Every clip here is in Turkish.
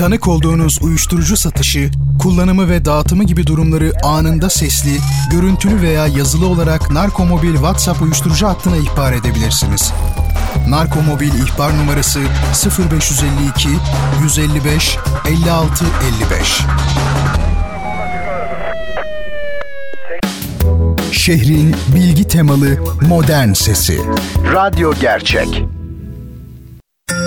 Tanık olduğunuz uyuşturucu satışı, kullanımı ve dağıtımı gibi durumları anında sesli, görüntülü veya yazılı olarak Narkomobil WhatsApp uyuşturucu hattına ihbar edebilirsiniz. Narkomobil ihbar numarası 0552 155 56 55. Şehrin bilgi temalı modern sesi. Radyo Gerçek.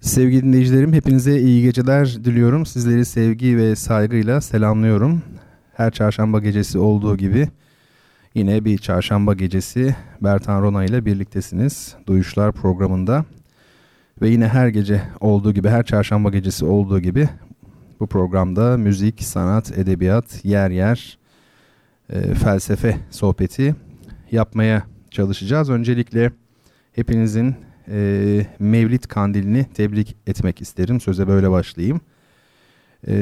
Sevgili dinleyicilerim hepinize iyi geceler diliyorum. Sizleri sevgi ve saygıyla selamlıyorum. Her çarşamba gecesi olduğu gibi yine bir çarşamba gecesi Bertan Rona ile birliktesiniz. Duyuşlar programında. Ve yine her gece olduğu gibi, her çarşamba gecesi olduğu gibi bu programda müzik, sanat, edebiyat, yer yer e, felsefe sohbeti yapmaya çalışacağız. Öncelikle hepinizin e, Mevlid Kandilini tebrik etmek isterim. Söze böyle başlayayım. E,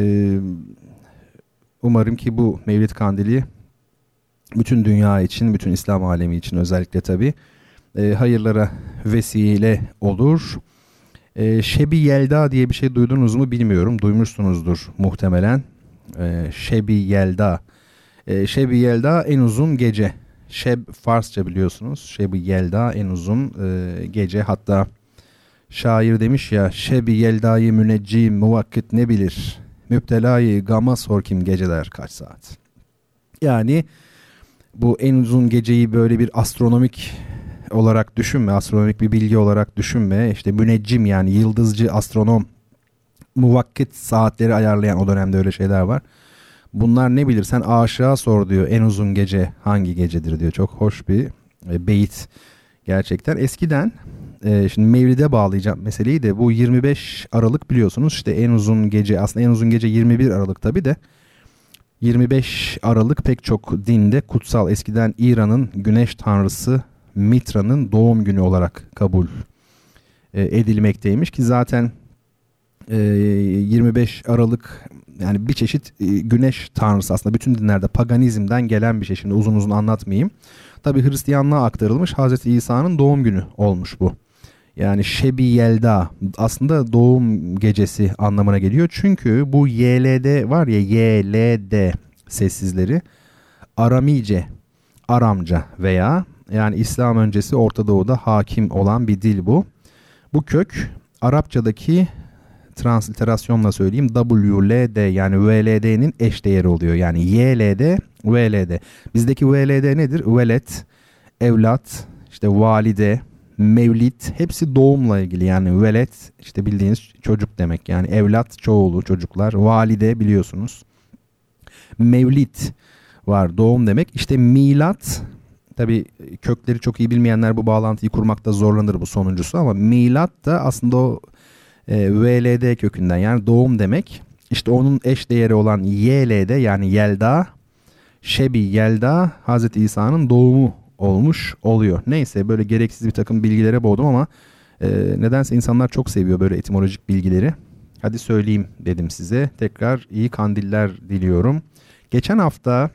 umarım ki bu Mevlid Kandili bütün dünya için, bütün İslam alemi için özellikle tabii e, hayırlara vesile olur. E, Şebi Yelda diye bir şey duydunuz mu bilmiyorum. Duymuşsunuzdur muhtemelen. E, Şebi Yelda. E, Şebi Yelda en uzun gece Şeb Farsça biliyorsunuz. şeb Yelda en uzun e, gece. Hatta şair demiş ya Şeb-i Yelda'yı müneccim muvakkit ne bilir? Müptelayı gama sor kim geceler kaç saat? Yani bu en uzun geceyi böyle bir astronomik olarak düşünme, astronomik bir bilgi olarak düşünme. İşte müneccim yani yıldızcı astronom muvakkit saatleri ayarlayan o dönemde öyle şeyler var. Bunlar ne bilir sen aşağı sor diyor en uzun gece hangi gecedir diyor. Çok hoş bir e, beyit gerçekten. Eskiden e, şimdi Mevlid'e bağlayacağım meseleyi de bu 25 Aralık biliyorsunuz işte en uzun gece aslında en uzun gece 21 Aralık tabi de 25 Aralık pek çok dinde kutsal eskiden İran'ın güneş tanrısı Mitra'nın doğum günü olarak kabul e, edilmekteymiş ki zaten 25 e, Aralık yani bir çeşit e, güneş tanrısı aslında bütün dinlerde paganizmden gelen bir şey. Şimdi uzun uzun anlatmayayım. Tabi Hristiyanlığa aktarılmış Hazreti İsa'nın doğum günü olmuş bu. Yani Şebi Yelda aslında doğum gecesi anlamına geliyor. Çünkü bu YLD var ya YLD sessizleri Aramice, Aramca veya yani İslam öncesi Orta Doğu'da hakim olan bir dil bu. Bu kök Arapçadaki transliterasyonla söyleyeyim WLD yani VLD'nin eş değeri oluyor. Yani YLD, VLD. Bizdeki VLD nedir? Velet, evlat, işte valide, mevlit hepsi doğumla ilgili. Yani velet işte bildiğiniz çocuk demek. Yani evlat çoğulu çocuklar. Valide biliyorsunuz. Mevlit var doğum demek. İşte milat tabi kökleri çok iyi bilmeyenler bu bağlantıyı kurmakta zorlanır bu sonuncusu ama milat da aslında o e, VLD kökünden yani doğum demek. İşte onun eş değeri olan YLD yani Yelda, Şebi Yelda Hazreti İsa'nın doğumu olmuş oluyor. Neyse böyle gereksiz bir takım bilgilere boğdum ama e, nedense insanlar çok seviyor böyle etimolojik bilgileri. Hadi söyleyeyim dedim size. Tekrar iyi kandiller diliyorum. Geçen hafta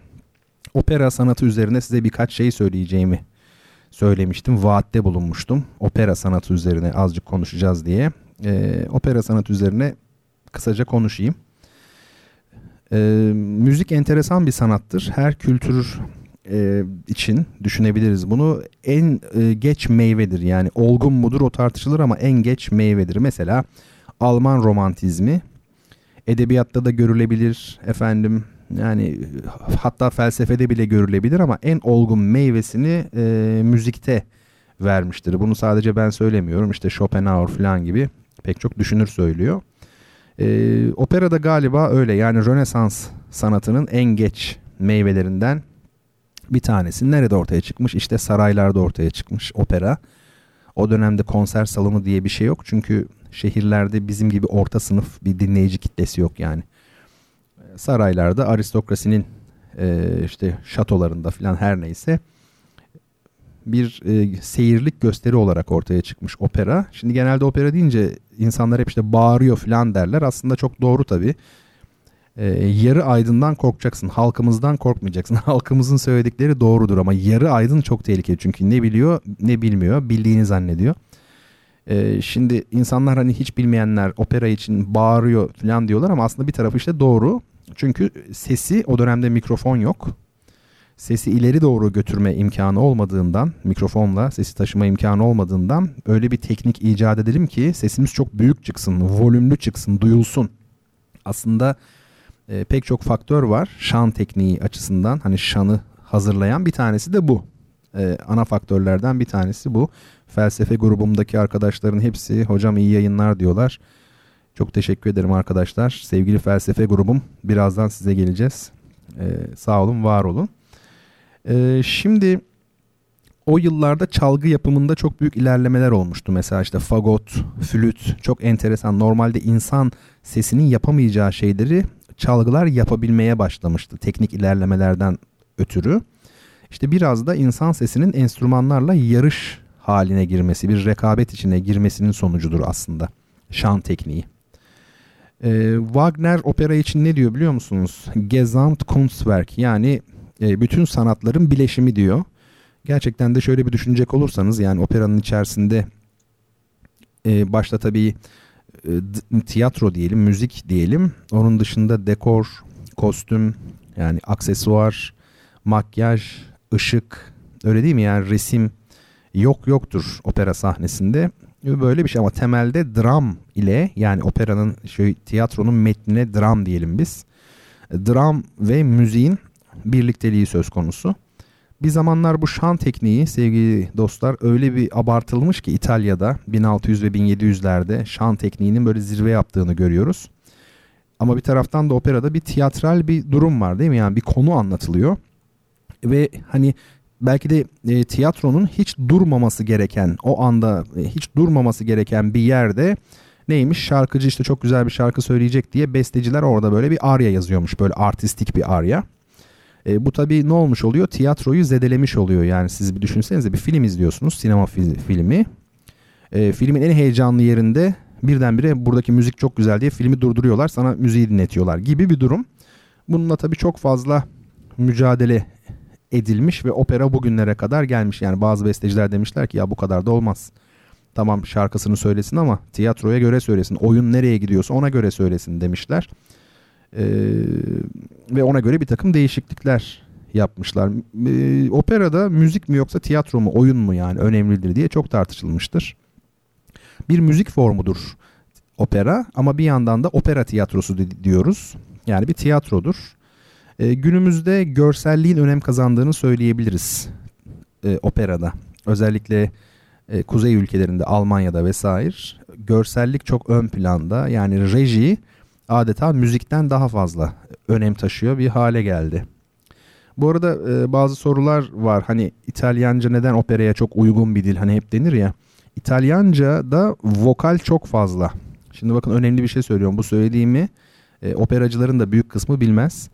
opera sanatı üzerine size birkaç şey söyleyeceğimi söylemiştim. Vaatte bulunmuştum. Opera sanatı üzerine azıcık konuşacağız diye e, opera sanat üzerine kısaca konuşayım. E, müzik enteresan bir sanattır. Her kültür e, için düşünebiliriz bunu. En e, geç meyvedir yani olgun mudur o tartışılır ama en geç meyvedir. Mesela Alman romantizmi Edebiyatta da görülebilir efendim yani hatta felsefede bile görülebilir ama en olgun meyvesini e, müzikte vermiştir. Bunu sadece ben söylemiyorum işte Schopenhauer falan gibi pek çok düşünür söylüyor. E, opera da galiba öyle yani Rönesans sanatının en geç meyvelerinden bir tanesi. Nerede ortaya çıkmış? İşte saraylarda ortaya çıkmış opera. O dönemde konser salonu diye bir şey yok. Çünkü şehirlerde bizim gibi orta sınıf bir dinleyici kitlesi yok yani. Saraylarda aristokrasinin e, işte şatolarında falan her neyse bir e, seyirlik gösteri olarak ortaya çıkmış opera. Şimdi genelde opera deyince insanlar hep işte bağırıyor falan derler. Aslında çok doğru tabii. E, yarı aydından korkacaksın. Halkımızdan korkmayacaksın. Halkımızın söyledikleri doğrudur ama yarı aydın çok tehlikeli. Çünkü ne biliyor ne bilmiyor. Bildiğini zannediyor. E, şimdi insanlar hani hiç bilmeyenler opera için bağırıyor falan diyorlar ama aslında bir tarafı işte doğru. Çünkü sesi o dönemde mikrofon yok sesi ileri doğru götürme imkanı olmadığından, mikrofonla sesi taşıma imkanı olmadığından öyle bir teknik icat edelim ki sesimiz çok büyük çıksın, volümlü çıksın, duyulsun. Aslında e, pek çok faktör var şan tekniği açısından. Hani şanı hazırlayan bir tanesi de bu. E, ana faktörlerden bir tanesi bu. Felsefe grubumdaki arkadaşların hepsi hocam iyi yayınlar diyorlar. Çok teşekkür ederim arkadaşlar. Sevgili felsefe grubum birazdan size geleceğiz. Ee, sağ olun, var olun. Ee, şimdi o yıllarda çalgı yapımında çok büyük ilerlemeler olmuştu. Mesela işte fagot, flüt çok enteresan. Normalde insan sesinin yapamayacağı şeyleri çalgılar yapabilmeye başlamıştı teknik ilerlemelerden ötürü. İşte biraz da insan sesinin enstrümanlarla yarış haline girmesi, bir rekabet içine girmesinin sonucudur aslında şan tekniği. Ee, Wagner opera için ne diyor biliyor musunuz? Gesamtkunstwerk yani e, bütün sanatların bileşimi diyor. Gerçekten de şöyle bir düşünecek olursanız yani operanın içerisinde e, başta tabii e, tiyatro diyelim, müzik diyelim. Onun dışında dekor, kostüm, yani aksesuar, makyaj, ışık öyle değil mi? Yani resim yok yoktur opera sahnesinde. Böyle bir şey ama temelde dram ile yani operanın şey tiyatronun metnine dram diyelim biz. Dram ve müziğin birlikteliği söz konusu. Bir zamanlar bu şan tekniği sevgili dostlar öyle bir abartılmış ki İtalya'da 1600 ve 1700'lerde şan tekniğinin böyle zirve yaptığını görüyoruz. Ama bir taraftan da operada bir tiyatral bir durum var değil mi? Yani bir konu anlatılıyor. Ve hani belki de e, tiyatronun hiç durmaması gereken o anda e, hiç durmaması gereken bir yerde neymiş şarkıcı işte çok güzel bir şarkı söyleyecek diye besteciler orada böyle bir arya yazıyormuş böyle artistik bir arya. E, bu tabii ne olmuş oluyor? Tiyatroyu zedelemiş oluyor. Yani siz bir düşünsenize bir film izliyorsunuz. Sinema fil- filmi. E, filmin en heyecanlı yerinde birdenbire buradaki müzik çok güzel diye filmi durduruyorlar. Sana müziği dinletiyorlar gibi bir durum. Bununla tabii çok fazla mücadele edilmiş ve opera bugünlere kadar gelmiş. Yani bazı besteciler demişler ki ya bu kadar da olmaz. Tamam şarkısını söylesin ama tiyatroya göre söylesin. Oyun nereye gidiyorsa ona göre söylesin demişler. Ee, ve ona göre bir takım değişiklikler yapmışlar. Ee, operada müzik mi yoksa tiyatro mu oyun mu yani önemlidir diye çok tartışılmıştır. Bir müzik formudur opera ama bir yandan da opera tiyatrosu diyoruz. Yani bir tiyatrodur. Ee, günümüzde görselliğin önem kazandığını söyleyebiliriz e, operada. Özellikle e, kuzey ülkelerinde Almanya'da vesaire görsellik çok ön planda. Yani reji adeta müzikten daha fazla önem taşıyor bir hale geldi. Bu arada e, bazı sorular var. Hani İtalyanca neden operaya çok uygun bir dil? Hani hep denir ya. İtalyanca da vokal çok fazla. Şimdi bakın önemli bir şey söylüyorum. Bu söylediğimi e, operacıların da büyük kısmı bilmez.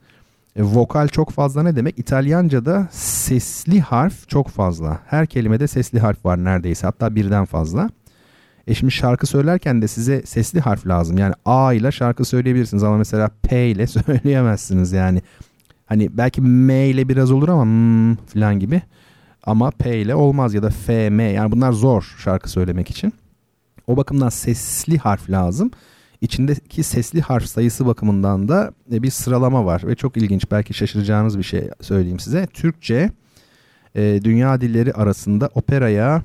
E, vokal çok fazla ne demek? İtalyanca'da sesli harf çok fazla. Her kelimede sesli harf var neredeyse. Hatta birden fazla. E şimdi şarkı söylerken de size sesli harf lazım. Yani A ile şarkı söyleyebilirsiniz ama mesela P ile söyleyemezsiniz yani. Hani belki M ile biraz olur ama hmm falan gibi. Ama P ile olmaz ya da F, M yani bunlar zor şarkı söylemek için. O bakımdan sesli harf lazım. İçindeki sesli harf sayısı bakımından da e, bir sıralama var ve çok ilginç belki şaşıracağınız bir şey söyleyeyim size. Türkçe e, dünya dilleri arasında operaya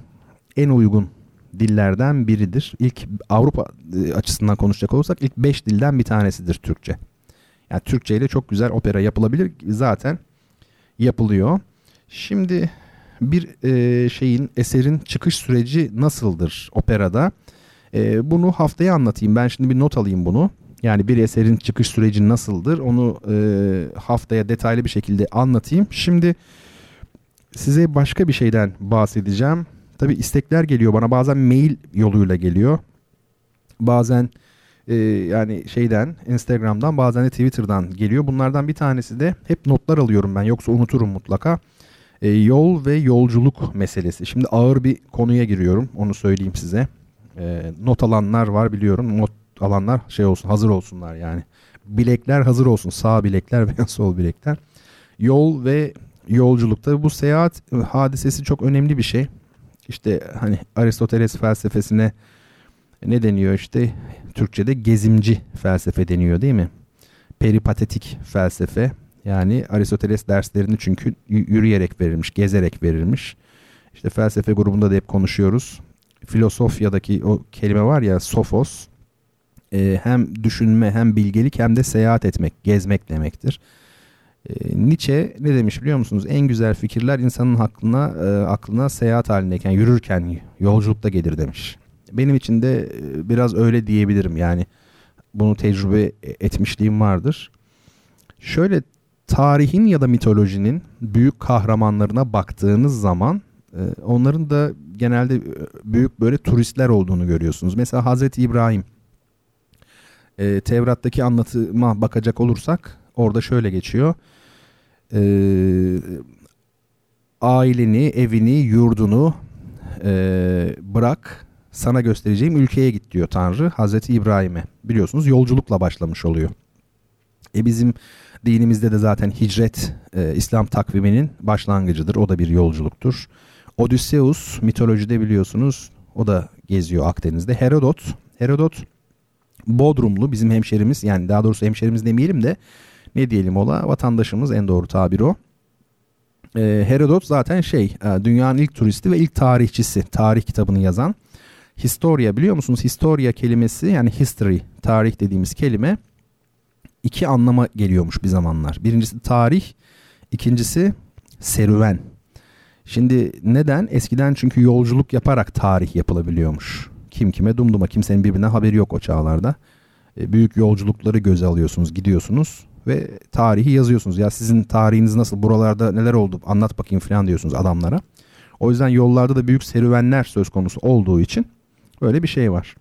en uygun dillerden biridir. İlk Avrupa e, açısından konuşacak olursak ilk 5 dilden bir tanesidir Türkçe. Yani Türkçe ile çok güzel opera yapılabilir. Zaten yapılıyor. Şimdi bir e, şeyin eserin çıkış süreci nasıldır operada? E, bunu haftaya anlatayım. Ben şimdi bir not alayım bunu. Yani bir eserin çıkış süreci nasıldır? Onu haftaya detaylı bir şekilde anlatayım. Şimdi size başka bir şeyden bahsedeceğim. Tabi istekler geliyor bana bazen mail yoluyla geliyor. Bazen e, yani şeyden Instagram'dan bazen de Twitter'dan geliyor. Bunlardan bir tanesi de hep notlar alıyorum ben yoksa unuturum mutlaka. E, yol ve yolculuk meselesi. Şimdi ağır bir konuya giriyorum onu söyleyeyim size. E, not alanlar var biliyorum. Not alanlar şey olsun hazır olsunlar yani. Bilekler hazır olsun sağ bilekler veya sol bilekler. Yol ve yolculukta bu seyahat hadisesi çok önemli bir şey. İşte hani Aristoteles felsefesine ne deniyor işte Türkçe'de gezimci felsefe deniyor değil mi? Peripatetik felsefe yani Aristoteles derslerini çünkü yürüyerek verilmiş, gezerek verilmiş. İşte felsefe grubunda da hep konuşuyoruz. Filosofyadaki o kelime var ya sofos e, hem düşünme hem bilgelik hem de seyahat etmek, gezmek demektir. E, Nietzsche ne demiş biliyor musunuz? En güzel fikirler insanın aklına e, aklına seyahat halindeyken, yürürken, yolculukta gelir demiş. Benim için de e, biraz öyle diyebilirim. Yani bunu tecrübe etmişliğim vardır. Şöyle tarihin ya da mitolojinin büyük kahramanlarına baktığınız zaman e, onların da genelde e, büyük böyle turistler olduğunu görüyorsunuz. Mesela Hazreti İbrahim e, Tevrat'taki anlatıma bakacak olursak orada şöyle geçiyor. E, aileni, evini, yurdunu e, bırak sana göstereceğim ülkeye git diyor Tanrı Hazreti İbrahim'e. Biliyorsunuz yolculukla başlamış oluyor. E bizim dinimizde de zaten hicret e, İslam takviminin başlangıcıdır. O da bir yolculuktur. Odysseus mitolojide biliyorsunuz o da geziyor Akdeniz'de. Herodot, Herodot Bodrumlu bizim hemşerimiz yani daha doğrusu hemşerimiz demeyelim de ne diyelim ola vatandaşımız en doğru tabir o. E, Herodot zaten şey e, dünyanın ilk turisti ve ilk tarihçisi tarih kitabını yazan. Historia biliyor musunuz? Historia kelimesi yani history tarih dediğimiz kelime iki anlama geliyormuş bir zamanlar. Birincisi tarih, ikincisi serüven. Şimdi neden? Eskiden çünkü yolculuk yaparak tarih yapılabiliyormuş. Kim kime dumduma kimsenin birbirine haberi yok o çağlarda. E, büyük yolculukları göze alıyorsunuz, gidiyorsunuz ve tarihi yazıyorsunuz. Ya sizin tarihiniz nasıl, buralarda neler oldu anlat bakayım falan diyorsunuz adamlara. O yüzden yollarda da büyük serüvenler söz konusu olduğu için böyle bir şey var.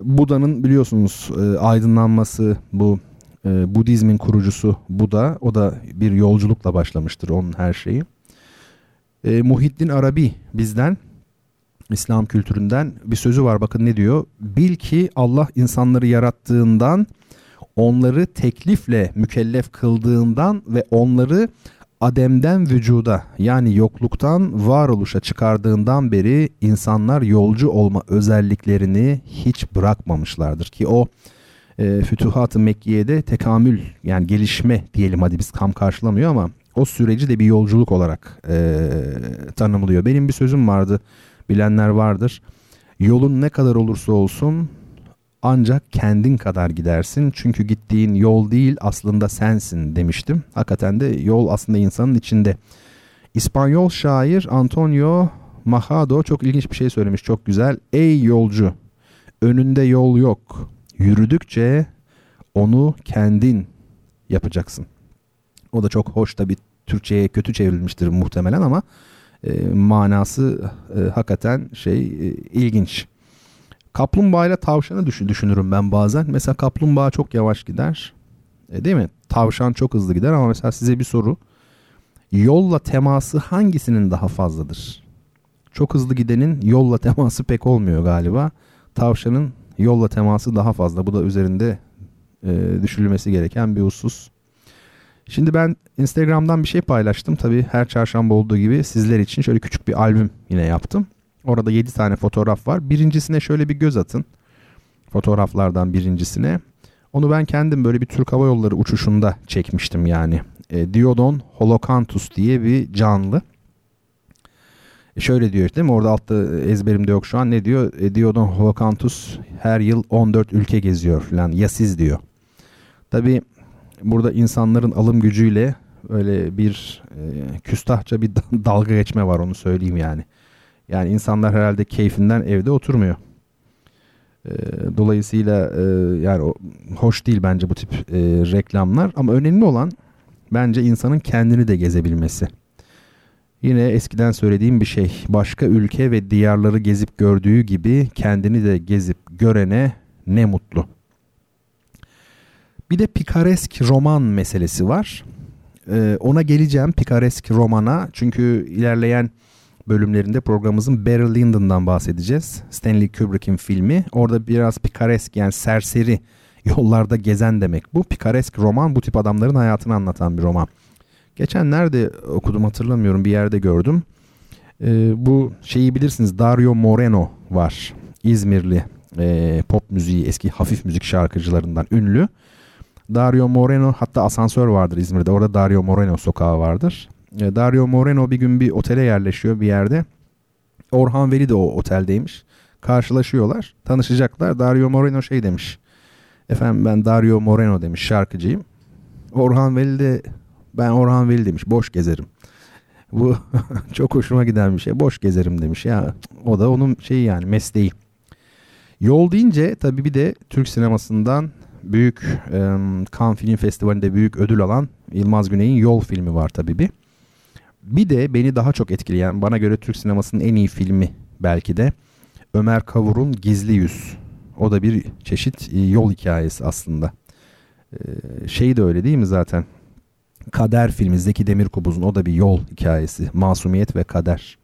Buda'nın biliyorsunuz e, aydınlanması bu e, Budizmin kurucusu Buda o da bir yolculukla başlamıştır onun her şeyi. E, Muhittin Arabi bizden İslam kültüründen bir sözü var bakın ne diyor. Bil ki Allah insanları yarattığından onları teklifle mükellef kıldığından ve onları Adem'den vücuda yani yokluktan varoluşa çıkardığından beri insanlar yolcu olma özelliklerini hiç bırakmamışlardır ki o e, Fütuhat-ı Mekke'de tekamül yani gelişme diyelim hadi biz tam karşılamıyor ama o süreci de bir yolculuk olarak e, tanımlıyor. Benim bir sözüm vardı bilenler vardır. Yolun ne kadar olursa olsun ancak kendin kadar gidersin. Çünkü gittiğin yol değil aslında sensin demiştim. Hakikaten de yol aslında insanın içinde. İspanyol şair Antonio Machado çok ilginç bir şey söylemiş. Çok güzel. Ey yolcu önünde yol yok. Yürüdükçe onu kendin yapacaksın. O da çok hoş tabi Türkçe'ye kötü çevrilmiştir muhtemelen ama e, manası e, hakikaten şey e, ilginç. Kaplumbağa ile tavşanı düşün, düşünürüm ben bazen. Mesela kaplumbağa çok yavaş gider. E, değil mi? Tavşan çok hızlı gider ama mesela size bir soru. Yolla teması hangisinin daha fazladır? Çok hızlı gidenin yolla teması pek olmuyor galiba. Tavşanın yolla teması daha fazla. Bu da üzerinde e, düşünülmesi gereken bir husus. Şimdi ben Instagram'dan bir şey paylaştım. Tabii her çarşamba olduğu gibi sizler için şöyle küçük bir albüm yine yaptım. Orada 7 tane fotoğraf var. Birincisine şöyle bir göz atın. Fotoğraflardan birincisine. Onu ben kendim böyle bir Türk Hava Yolları uçuşunda çekmiştim yani. E, Diodon holocanthus diye bir canlı. E şöyle diyor değil mi? Orada altta ezberimde yok şu an. Ne diyor? E, Diodon Holocanthus her yıl 14 ülke geziyor falan. Ya siz diyor. Tabi burada insanların alım gücüyle öyle bir e, küstahça bir dalga geçme var onu söyleyeyim yani. Yani insanlar herhalde keyfinden evde oturmuyor. E, dolayısıyla e, yani hoş değil bence bu tip e, reklamlar ama önemli olan bence insanın kendini de gezebilmesi. Yine eskiden söylediğim bir şey. Başka ülke ve diyarları gezip gördüğü gibi kendini de gezip görene ne mutlu. Bir de pikaresk roman meselesi var. Ee, ona geleceğim pikaresk romana. Çünkü ilerleyen bölümlerinde programımızın Barry Lyndon'dan bahsedeceğiz. Stanley Kubrick'in filmi. Orada biraz pikaresk yani serseri yollarda gezen demek bu. Pikaresk roman bu tip adamların hayatını anlatan bir roman. Geçen nerede okudum hatırlamıyorum bir yerde gördüm. Ee, bu şeyi bilirsiniz Dario Moreno var. İzmirli e, pop müziği eski hafif müzik şarkıcılarından ünlü. Dario Moreno hatta asansör vardır İzmir'de. Orada Dario Moreno sokağı vardır. E, Dario Moreno bir gün bir otele yerleşiyor bir yerde. Orhan Veli de o oteldeymiş. Karşılaşıyorlar, tanışacaklar. Dario Moreno şey demiş. Efendim ben Dario Moreno demiş şarkıcıyım. Orhan Veli de ben Orhan Veli demiş boş gezerim. Bu çok hoşuma giden bir şey. Boş gezerim demiş ya. O da onun şeyi yani mesleği. Yol deyince tabii bir de Türk sinemasından büyük e, Cannes Film Festivali'nde büyük ödül alan Yılmaz Güney'in Yol filmi var tabii bir. Bir de beni daha çok etkileyen bana göre Türk sinemasının en iyi filmi belki de Ömer Kavur'un Gizli Yüz. O da bir çeşit yol hikayesi aslında. Ee, şey de öyle değil mi zaten? Kader filmi Zeki Demirkubuz'un o da bir yol hikayesi. Masumiyet ve kader.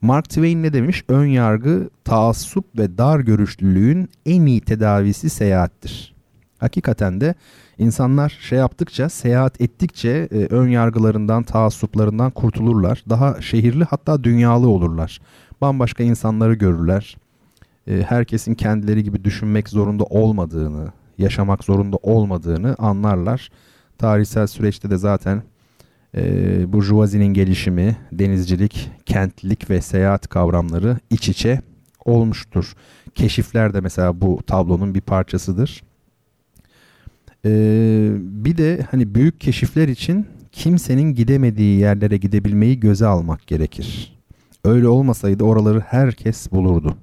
Mark Twain ne demiş? Ön yargı, taassup ve dar görüşlülüğün en iyi tedavisi seyahattir. Hakikaten de insanlar şey yaptıkça, seyahat ettikçe e, ön yargılarından, taassuplarından kurtulurlar. Daha şehirli hatta dünyalı olurlar. Bambaşka insanları görürler. E, herkesin kendileri gibi düşünmek zorunda olmadığını, yaşamak zorunda olmadığını anlarlar tarihsel süreçte de zaten e, burjuvazinin gelişimi, denizcilik, kentlilik ve seyahat kavramları iç içe olmuştur. Keşifler de mesela bu tablonun bir parçasıdır. Ee, bir de hani büyük keşifler için kimsenin gidemediği yerlere gidebilmeyi göze almak gerekir. Öyle olmasaydı oraları herkes bulurdu.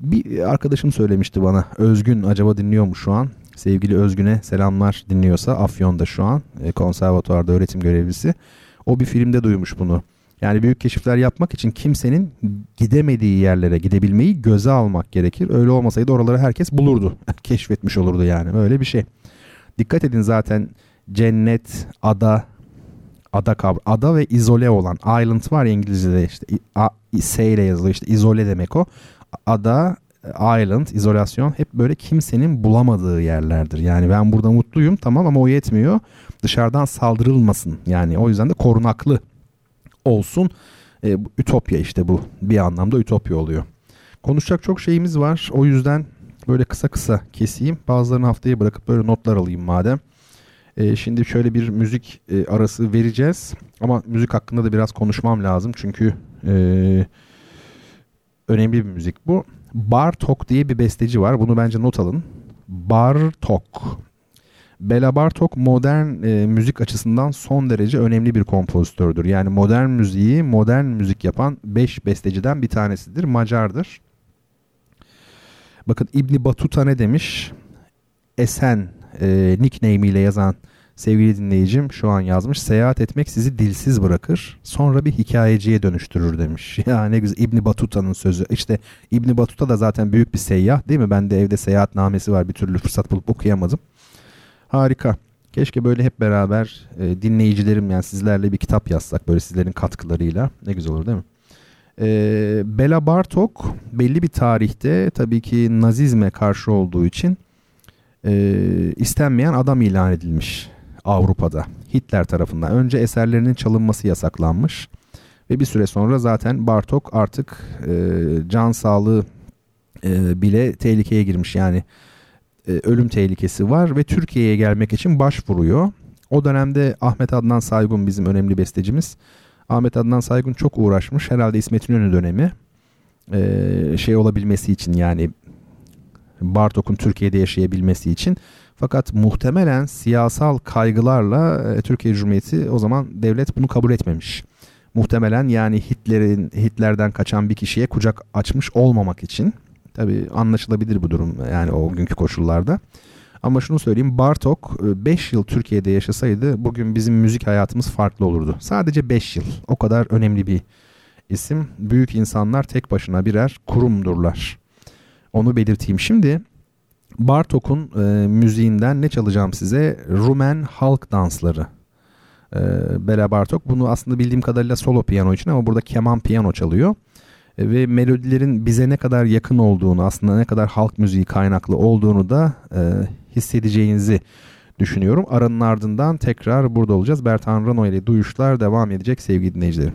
Bir arkadaşım söylemişti bana. Özgün acaba dinliyor mu şu an? Sevgili Özgün'e selamlar dinliyorsa Afyon'da şu an e, konservatuvarda öğretim görevlisi. O bir filmde duymuş bunu. Yani büyük keşifler yapmak için kimsenin gidemediği yerlere gidebilmeyi göze almak gerekir. Öyle olmasaydı oraları herkes bulurdu. Keşfetmiş olurdu yani. Öyle bir şey. Dikkat edin zaten cennet, ada, ada kavramı. Ada ve izole olan. Island var ya İngilizce'de işte. A, S ile yazılıyor işte. izole demek o. Ada, island, izolasyon hep böyle kimsenin bulamadığı yerlerdir. Yani ben burada mutluyum tamam ama o yetmiyor. Dışarıdan saldırılmasın. Yani o yüzden de korunaklı olsun. E, ütopya işte bu. Bir anlamda ütopya oluyor. Konuşacak çok şeyimiz var. O yüzden böyle kısa kısa keseyim. Bazılarını haftaya bırakıp böyle notlar alayım madem. E, şimdi şöyle bir müzik e, arası vereceğiz. Ama müzik hakkında da biraz konuşmam lazım. Çünkü e, önemli bir müzik bu. Bartok diye bir besteci var. Bunu bence not alın. Bartok. Bela Bartok modern e, müzik açısından son derece önemli bir kompozitördür. Yani modern müziği modern müzik yapan 5 besteciden bir tanesidir. Macardır. Bakın İbni Batuta ne demiş? Esen e, nickname ile yazan sevgili dinleyicim şu an yazmış. Seyahat etmek sizi dilsiz bırakır. Sonra bir hikayeciye dönüştürür demiş. Ya ne güzel İbni Batuta'nın sözü. İşte İbni Batuta da zaten büyük bir seyyah değil mi? Ben de evde seyahatnamesi var. Bir türlü fırsat bulup okuyamadım. Harika. Keşke böyle hep beraber e, dinleyicilerim yani sizlerle bir kitap yazsak böyle sizlerin katkılarıyla. Ne güzel olur değil mi? E, Bela Bartok belli bir tarihte tabii ki Nazizme karşı olduğu için e, istenmeyen adam ilan edilmiş Avrupa'da Hitler tarafından. Önce eserlerinin çalınması yasaklanmış ve bir süre sonra zaten Bartok artık e, can sağlığı e, bile tehlikeye girmiş. Yani e, ölüm tehlikesi var ve Türkiye'ye gelmek için başvuruyor. O dönemde Ahmet Adnan Saygun bizim önemli bestecimiz Ahmet Adnan Saygun çok uğraşmış. Herhalde İsmet İnönü dönemi e, şey olabilmesi için yani Bartok'un Türkiye'de yaşayabilmesi için. Fakat muhtemelen siyasal kaygılarla e, Türkiye Cumhuriyeti o zaman devlet bunu kabul etmemiş. Muhtemelen yani Hitler'in Hitler'den kaçan bir kişiye kucak açmış olmamak için. Tabi anlaşılabilir bu durum yani o günkü koşullarda. Ama şunu söyleyeyim Bartok 5 yıl Türkiye'de yaşasaydı bugün bizim müzik hayatımız farklı olurdu. Sadece 5 yıl. O kadar önemli bir isim. Büyük insanlar tek başına birer kurumdurlar. Onu belirteyim. Şimdi Bartok'un e, müziğinden ne çalacağım size? Rumen halk dansları. E, Bela Bartok bunu aslında bildiğim kadarıyla solo piyano için ama burada keman piyano çalıyor. E, ve melodilerin bize ne kadar yakın olduğunu aslında ne kadar halk müziği kaynaklı olduğunu da e, hissedeceğinizi düşünüyorum. Aranın ardından tekrar burada olacağız. Bertan Rano ile duyuşlar devam edecek sevgili dinleyicilerim.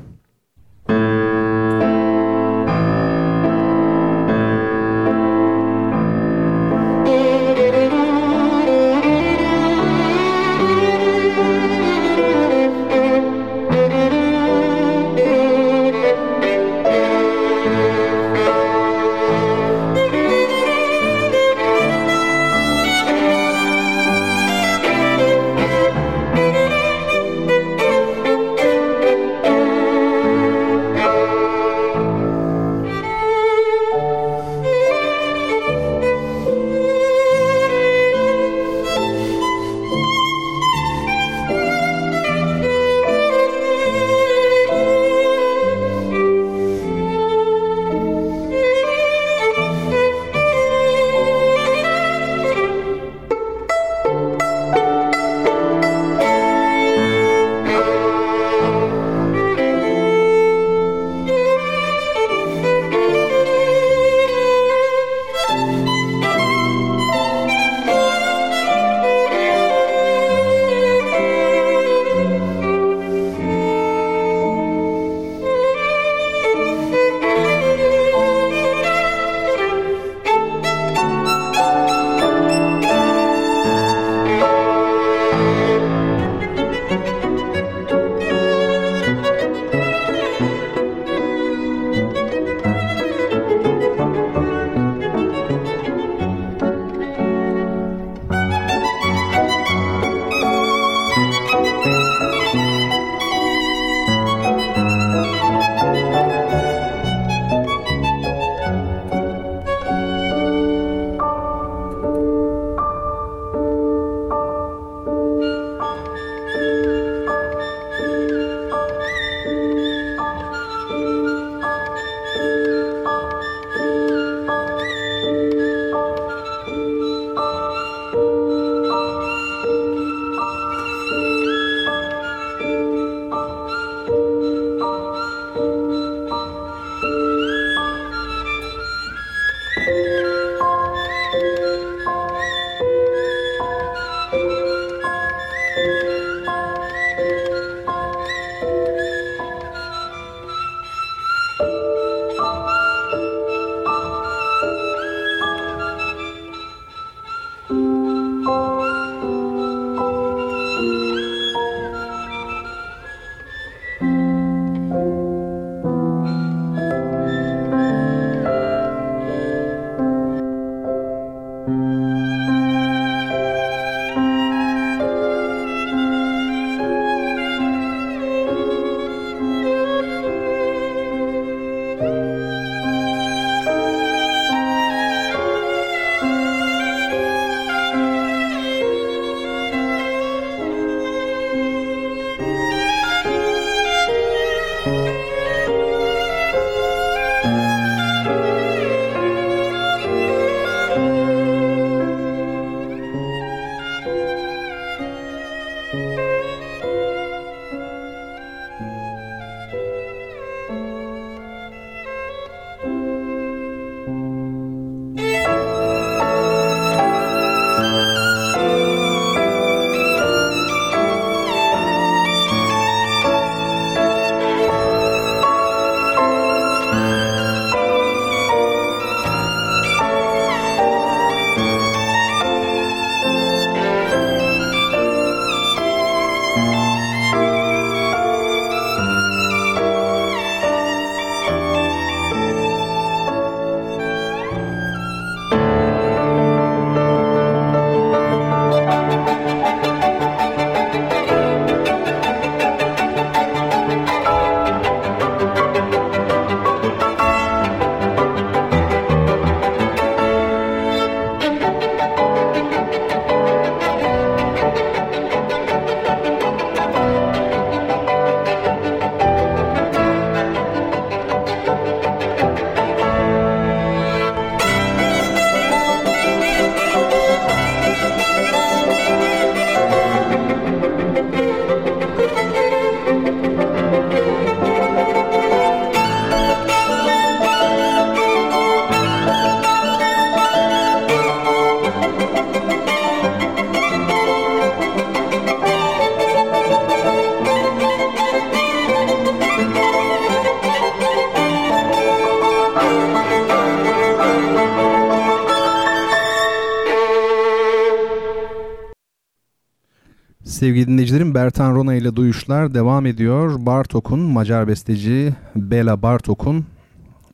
Sevgili dinleyicilerim Bertan Rona ile duyuşlar devam ediyor. Bartok'un Macar besteci Bela Bartok'un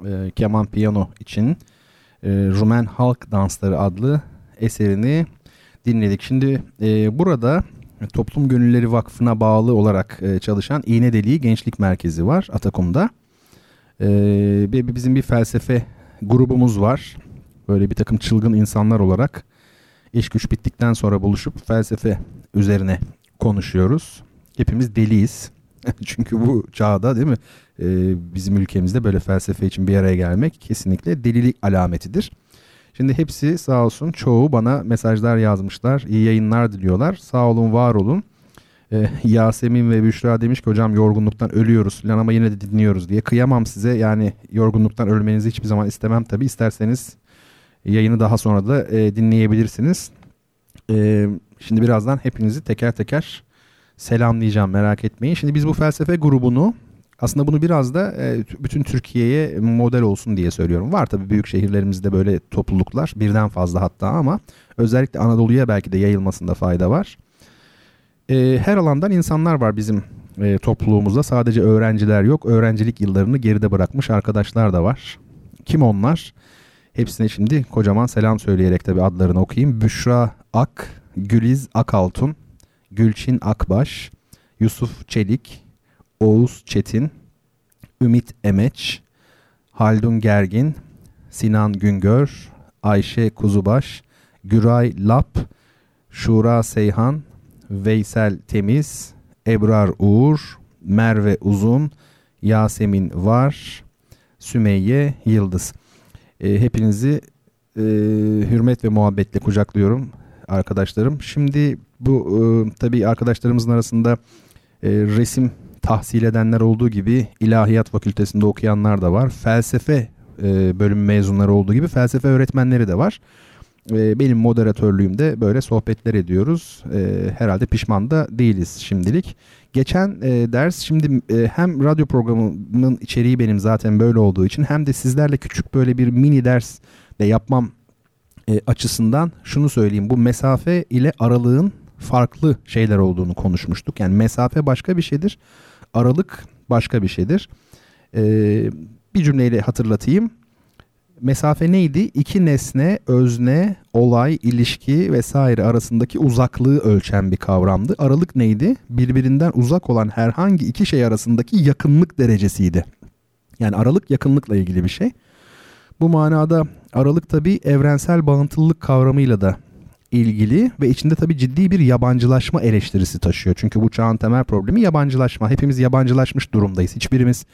e, keman piyano için e, Rumen Halk Dansları adlı eserini dinledik. Şimdi e, burada Toplum Gönülleri Vakfı'na bağlı olarak e, çalışan İğne Deliği Gençlik Merkezi var Atakum'da. E, bizim bir felsefe grubumuz var. Böyle bir takım çılgın insanlar olarak iş güç bittikten sonra buluşup felsefe üzerine konuşuyoruz. Hepimiz deliyiz. Çünkü bu çağda değil mi ee, bizim ülkemizde böyle felsefe için bir araya gelmek kesinlikle delilik alametidir. Şimdi hepsi sağ olsun çoğu bana mesajlar yazmışlar. İyi yayınlar diliyorlar. Sağ olun var olun. Ee, Yasemin ve Büşra demiş ki hocam yorgunluktan ölüyoruz falan ama yine de dinliyoruz diye. Kıyamam size yani yorgunluktan ölmenizi hiçbir zaman istemem tabi. İsterseniz yayını daha sonra da e, dinleyebilirsiniz. E, şimdi birazdan hepinizi teker teker selamlayacağım merak etmeyin. Şimdi biz bu felsefe grubunu aslında bunu biraz da e, bütün Türkiye'ye model olsun diye söylüyorum. Var tabii büyük şehirlerimizde böyle topluluklar birden fazla hatta ama özellikle Anadolu'ya belki de yayılmasında fayda var. E, her alandan insanlar var bizim e, topluluğumuzda. Sadece öğrenciler yok. Öğrencilik yıllarını geride bırakmış arkadaşlar da var. Kim onlar? Hepsine şimdi kocaman selam söyleyerek tabii adlarını okuyayım. Büşra Ak, Güliz Akaltun, Gülçin Akbaş, Yusuf Çelik, Oğuz Çetin, Ümit Emeç, Haldun Gergin, Sinan Güngör, Ayşe Kuzubaş, Güray Lap, Şura Seyhan, Veysel Temiz, Ebrar Uğur, Merve Uzun, Yasemin Var, Sümeyye Yıldız. E, hepinizi e, hürmet ve muhabbetle kucaklıyorum arkadaşlarım. Şimdi bu e, tabii arkadaşlarımızın arasında e, resim tahsil edenler olduğu gibi ilahiyat fakültesinde okuyanlar da var. Felsefe e, bölüm mezunları olduğu gibi felsefe öğretmenleri de var. E, benim moderatörlüğümde böyle sohbetler ediyoruz. E, herhalde pişman da değiliz şimdilik. Geçen e, ders şimdi e, hem radyo programının içeriği benim zaten böyle olduğu için hem de sizlerle küçük böyle bir mini ders de yapmam e, açısından şunu söyleyeyim. Bu mesafe ile aralığın farklı şeyler olduğunu konuşmuştuk. Yani mesafe başka bir şeydir. Aralık başka bir şeydir. E, bir cümleyle hatırlatayım. Mesafe neydi? İki nesne, özne, olay, ilişki vesaire arasındaki uzaklığı ölçen bir kavramdı. Aralık neydi? Birbirinden uzak olan herhangi iki şey arasındaki yakınlık derecesiydi. Yani aralık yakınlıkla ilgili bir şey. Bu manada aralık tabi evrensel bağıntılılık kavramıyla da ilgili ve içinde tabi ciddi bir yabancılaşma eleştirisi taşıyor. Çünkü bu çağın temel problemi yabancılaşma. Hepimiz yabancılaşmış durumdayız. Hiçbirimiz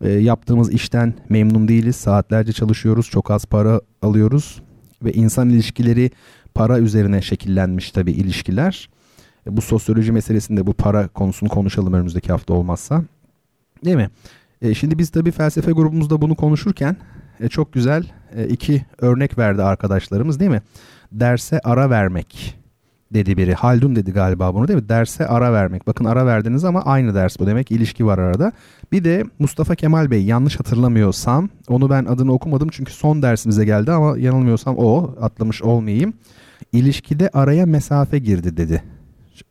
e, yaptığımız işten memnun değiliz. Saatlerce çalışıyoruz, çok az para alıyoruz ve insan ilişkileri para üzerine şekillenmiş tabii ilişkiler. E, bu sosyoloji meselesinde bu para konusunu konuşalım önümüzdeki hafta olmazsa. Değil mi? E, şimdi biz tabii felsefe grubumuzda bunu konuşurken e, çok güzel iki örnek verdi arkadaşlarımız değil mi? Derse ara vermek dedi biri. Haldun dedi galiba bunu değil mi? Derse ara vermek. Bakın ara verdiniz ama aynı ders bu demek. ilişki var arada. Bir de Mustafa Kemal Bey yanlış hatırlamıyorsam onu ben adını okumadım çünkü son dersimize geldi ama yanılmıyorsam o atlamış olmayayım. İlişkide araya mesafe girdi dedi.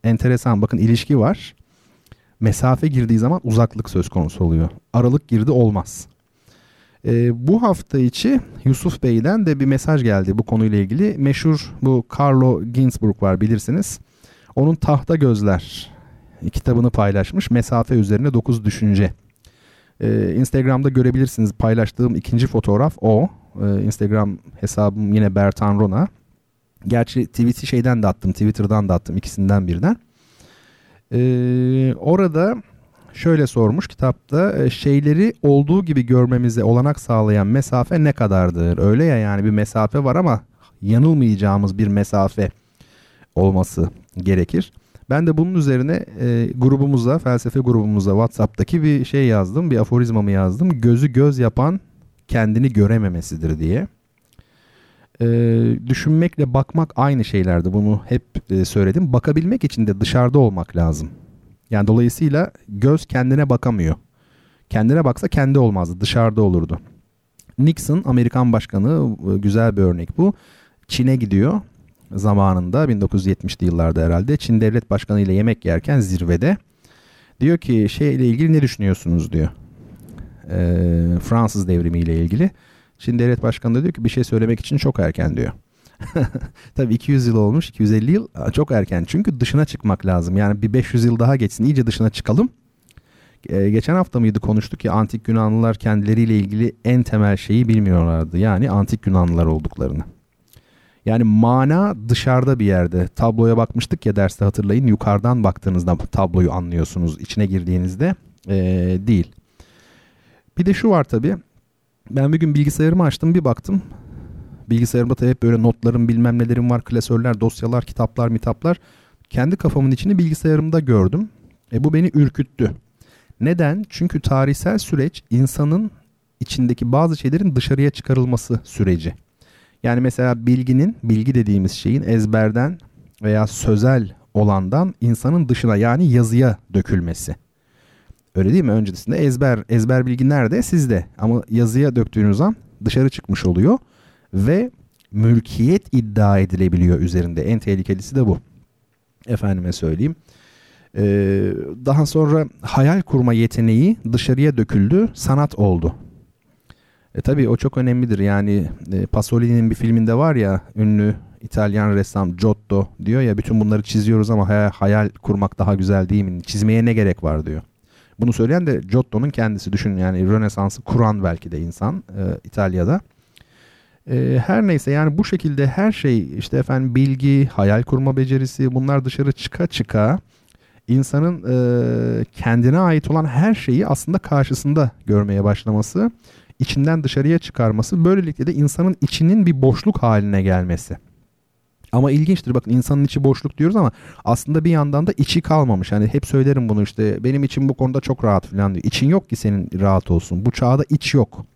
Enteresan bakın ilişki var. Mesafe girdiği zaman uzaklık söz konusu oluyor. Aralık girdi olmaz. E, bu hafta içi Yusuf Bey'den de bir mesaj geldi bu konuyla ilgili. Meşhur bu Carlo Ginzburg var bilirsiniz. Onun Tahta Gözler kitabını paylaşmış. Mesafe üzerine 9 düşünce. Ee, Instagram'da görebilirsiniz paylaştığım ikinci fotoğraf o. Ee, Instagram hesabım yine Bertan Rona. Gerçi tweet'i şeyden de attım, Twitter'dan da attım ikisinden birden. Ee, orada şöyle sormuş kitapta e, şeyleri olduğu gibi görmemize olanak sağlayan mesafe ne kadardır? Öyle ya yani bir mesafe var ama yanılmayacağımız bir mesafe olması gerekir. Ben de bunun üzerine e, grubumuza, felsefe grubumuza WhatsApp'taki bir şey yazdım, bir aforizmamı yazdım. Gözü göz yapan kendini görememesidir diye. E, düşünmekle bakmak aynı şeylerdi. Bunu hep e, söyledim. Bakabilmek için de dışarıda olmak lazım. Yani dolayısıyla göz kendine bakamıyor. Kendine baksa kendi olmazdı, dışarıda olurdu. Nixon Amerikan başkanı güzel bir örnek bu. Çin'e gidiyor zamanında 1970'li yıllarda herhalde Çin devlet başkanı ile yemek yerken zirvede diyor ki şeyle ilgili ne düşünüyorsunuz diyor. Ee, Fransız devrimi ile ilgili. Çin devlet başkanı da diyor ki bir şey söylemek için çok erken diyor. Tabii 200 yıl olmuş, 250 yıl çok erken. Çünkü dışına çıkmak lazım. Yani bir 500 yıl daha geçsin, iyice dışına çıkalım. Ee, geçen hafta mıydı konuştuk ya antik Yunanlılar kendileriyle ilgili en temel şeyi bilmiyorlardı. Yani antik Yunanlılar olduklarını. Yani mana dışarıda bir yerde. Tabloya bakmıştık ya derste hatırlayın. Yukarıdan baktığınızda tabloyu anlıyorsunuz. İçine girdiğinizde ee, değil. Bir de şu var tabii. Ben bir gün bilgisayarımı açtım bir baktım. Bilgisayarımda da hep böyle notlarım bilmem nelerim var. Klasörler, dosyalar, kitaplar, mitaplar. Kendi kafamın içini bilgisayarımda gördüm. E bu beni ürküttü. Neden? Çünkü tarihsel süreç insanın içindeki bazı şeylerin dışarıya çıkarılması süreci. Yani mesela bilginin, bilgi dediğimiz şeyin ezberden veya sözel olandan insanın dışına yani yazıya dökülmesi. Öyle değil mi? Öncesinde ezber, ezber bilgi nerede? Sizde. Ama yazıya döktüğünüz an dışarı çıkmış oluyor ve mülkiyet iddia edilebiliyor üzerinde. En tehlikelisi de bu. Efendime söyleyeyim. Ee, daha sonra hayal kurma yeteneği dışarıya döküldü, sanat oldu. E tabii o çok önemlidir. Yani e, Pasolini'nin bir filminde var ya ünlü İtalyan ressam Giotto diyor ya bütün bunları çiziyoruz ama hayal, hayal kurmak daha güzel değil mi? Çizmeye ne gerek var diyor. Bunu söyleyen de Giotto'nun kendisi. Düşün yani Rönesans'ı kuran belki de insan e, İtalya'da. E, her neyse yani bu şekilde her şey işte efendim bilgi, hayal kurma becerisi bunlar dışarı çıka çıka insanın e, kendine ait olan her şeyi aslında karşısında görmeye başlaması, içinden dışarıya çıkarması, böylelikle de insanın içinin bir boşluk haline gelmesi. Ama ilginçtir bakın insanın içi boşluk diyoruz ama aslında bir yandan da içi kalmamış. Hani hep söylerim bunu işte benim için bu konuda çok rahat falan diyor. İçin yok ki senin rahat olsun. Bu çağda iç yok.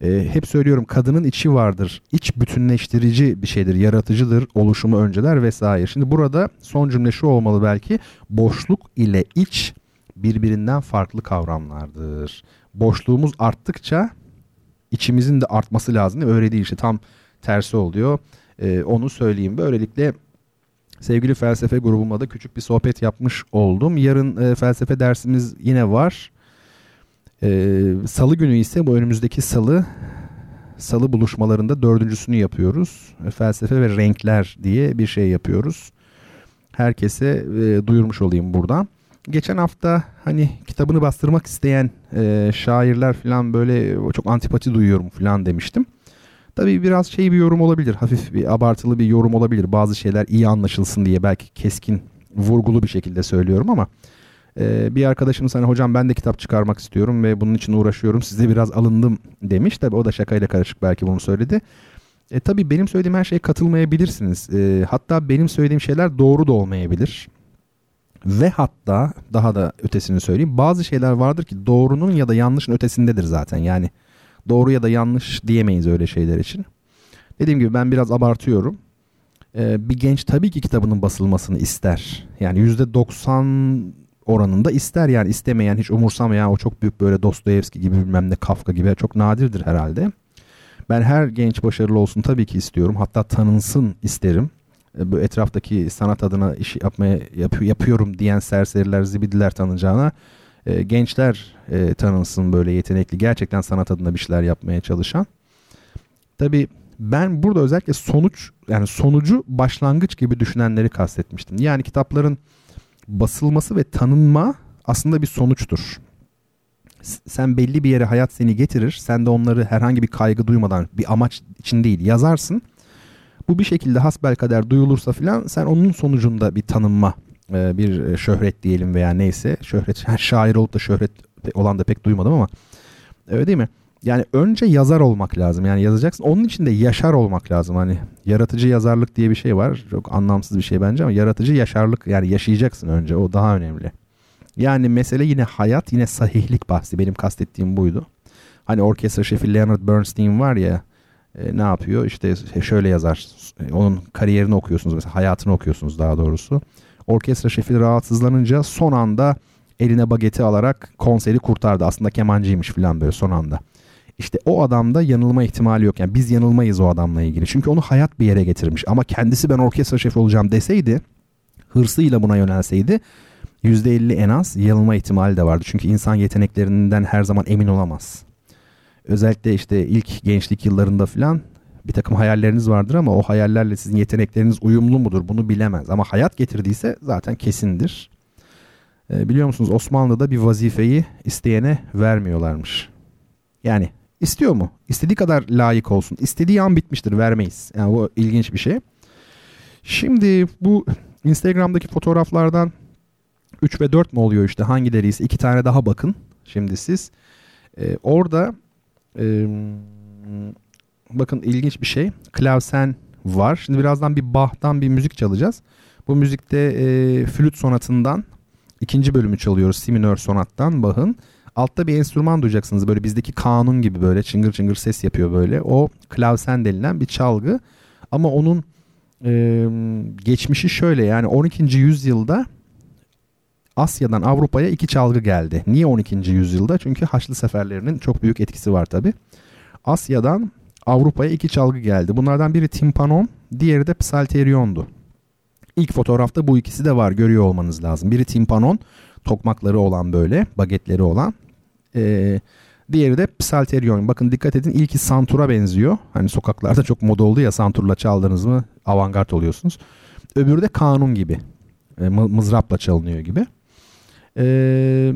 Ee, hep söylüyorum kadının içi vardır. İç bütünleştirici bir şeydir, yaratıcıdır, oluşumu önceler vesaire. Şimdi burada son cümle şu olmalı belki. Boşluk ile iç birbirinden farklı kavramlardır. Boşluğumuz arttıkça içimizin de artması lazım. Öyle değil işte tam tersi oluyor. Ee, onu söyleyeyim. Böylelikle sevgili felsefe grubumla da küçük bir sohbet yapmış oldum. Yarın e, felsefe dersimiz yine var. Ee, salı günü ise bu önümüzdeki salı salı buluşmalarında dördüncüsünü yapıyoruz. E, felsefe ve renkler diye bir şey yapıyoruz. Herkese e, duyurmuş olayım buradan. Geçen hafta hani kitabını bastırmak isteyen e, şairler falan böyle çok antipati duyuyorum falan demiştim. Tabii biraz şey bir yorum olabilir. Hafif bir abartılı bir yorum olabilir. Bazı şeyler iyi anlaşılsın diye belki keskin, vurgulu bir şekilde söylüyorum ama ee, bir arkadaşımız hani hocam ben de kitap çıkarmak istiyorum ve bunun için uğraşıyorum. Size biraz alındım demiş. Tabii o da şakayla karışık belki bunu söyledi. E, tabii benim söylediğim her şeye katılmayabilirsiniz. E, hatta benim söylediğim şeyler doğru da olmayabilir. Ve hatta daha da ötesini söyleyeyim. Bazı şeyler vardır ki doğrunun ya da yanlışın ötesindedir zaten. Yani doğru ya da yanlış diyemeyiz öyle şeyler için. Dediğim gibi ben biraz abartıyorum. Ee, bir genç tabii ki kitabının basılmasını ister. Yani %90 oranında ister yani istemeyen hiç umursamayan o çok büyük böyle Dostoyevski gibi bilmem ne Kafka gibi çok nadirdir herhalde. Ben her genç başarılı olsun tabii ki istiyorum. Hatta tanınsın isterim. E, bu etraftaki sanat adına iş yapmaya yap, yapıyorum diyen serseriler, zibidiler tanınacağına e, gençler e, tanınsın böyle yetenekli, gerçekten sanat adına bir şeyler yapmaya çalışan. Tabii ben burada özellikle sonuç yani sonucu başlangıç gibi düşünenleri kastetmiştim. Yani kitapların basılması ve tanınma aslında bir sonuçtur. Sen belli bir yere hayat seni getirir. Sen de onları herhangi bir kaygı duymadan bir amaç için değil yazarsın. Bu bir şekilde hasbel kader duyulursa filan sen onun sonucunda bir tanınma, e, bir e, şöhret diyelim veya neyse. Şöhret, şair olup da şöhret olan da pek duymadım ama öyle değil mi? Yani önce yazar olmak lazım. Yani yazacaksın. Onun için de yaşar olmak lazım. Hani yaratıcı yazarlık diye bir şey var. Çok anlamsız bir şey bence ama yaratıcı yaşarlık yani yaşayacaksın önce. O daha önemli. Yani mesele yine hayat, yine sahihlik bahsi. Benim kastettiğim buydu. Hani orkestra şefi Leonard Bernstein var ya e, ne yapıyor? İşte şöyle yazar. Onun kariyerini okuyorsunuz mesela hayatını okuyorsunuz daha doğrusu. Orkestra şefi rahatsızlanınca son anda eline bageti alarak konseri kurtardı. Aslında kemancıymış falan böyle son anda. İşte o adamda yanılma ihtimali yok. Yani biz yanılmayız o adamla ilgili. Çünkü onu hayat bir yere getirmiş. Ama kendisi ben orkestra şefi olacağım deseydi, hırsıyla buna yönelseydi %50 en az yanılma ihtimali de vardı. Çünkü insan yeteneklerinden her zaman emin olamaz. Özellikle işte ilk gençlik yıllarında falan bir takım hayalleriniz vardır ama o hayallerle sizin yetenekleriniz uyumlu mudur bunu bilemez. Ama hayat getirdiyse zaten kesindir. E, biliyor musunuz Osmanlı'da bir vazifeyi isteyene vermiyorlarmış. Yani istiyor mu? İstediği kadar layık olsun. İstediği an bitmiştir vermeyiz. Yani bu ilginç bir şey. Şimdi bu Instagram'daki fotoğraflardan 3 ve 4 mi oluyor işte hangileri ise iki tane daha bakın. Şimdi siz e, orada e, bakın ilginç bir şey. Klavsen var. Şimdi birazdan bir Bach'tan bir müzik çalacağız. Bu müzikte e, flüt sonatından ikinci bölümü çalıyoruz. Si minör sonattan Bach'ın. Altta bir enstrüman duyacaksınız. Böyle bizdeki kanun gibi böyle çıngır çıngır ses yapıyor böyle. O klavsen denilen bir çalgı. Ama onun e, geçmişi şöyle yani 12. yüzyılda Asya'dan Avrupa'ya iki çalgı geldi. Niye 12. yüzyılda? Çünkü Haçlı seferlerinin çok büyük etkisi var tabi. Asya'dan Avrupa'ya iki çalgı geldi. Bunlardan biri timpanon, diğeri de psalteryondu. İlk fotoğrafta bu ikisi de var görüyor olmanız lazım. Biri timpanon, tokmakları olan böyle, bagetleri olan. Ee, diğeri de psalteryon. Bakın dikkat edin ilki santura benziyor. Hani sokaklarda çok moda oldu ya santurla çaldınız mı avantgard oluyorsunuz. Öbürü de kanun gibi. E, mızrapla çalınıyor gibi. Ee,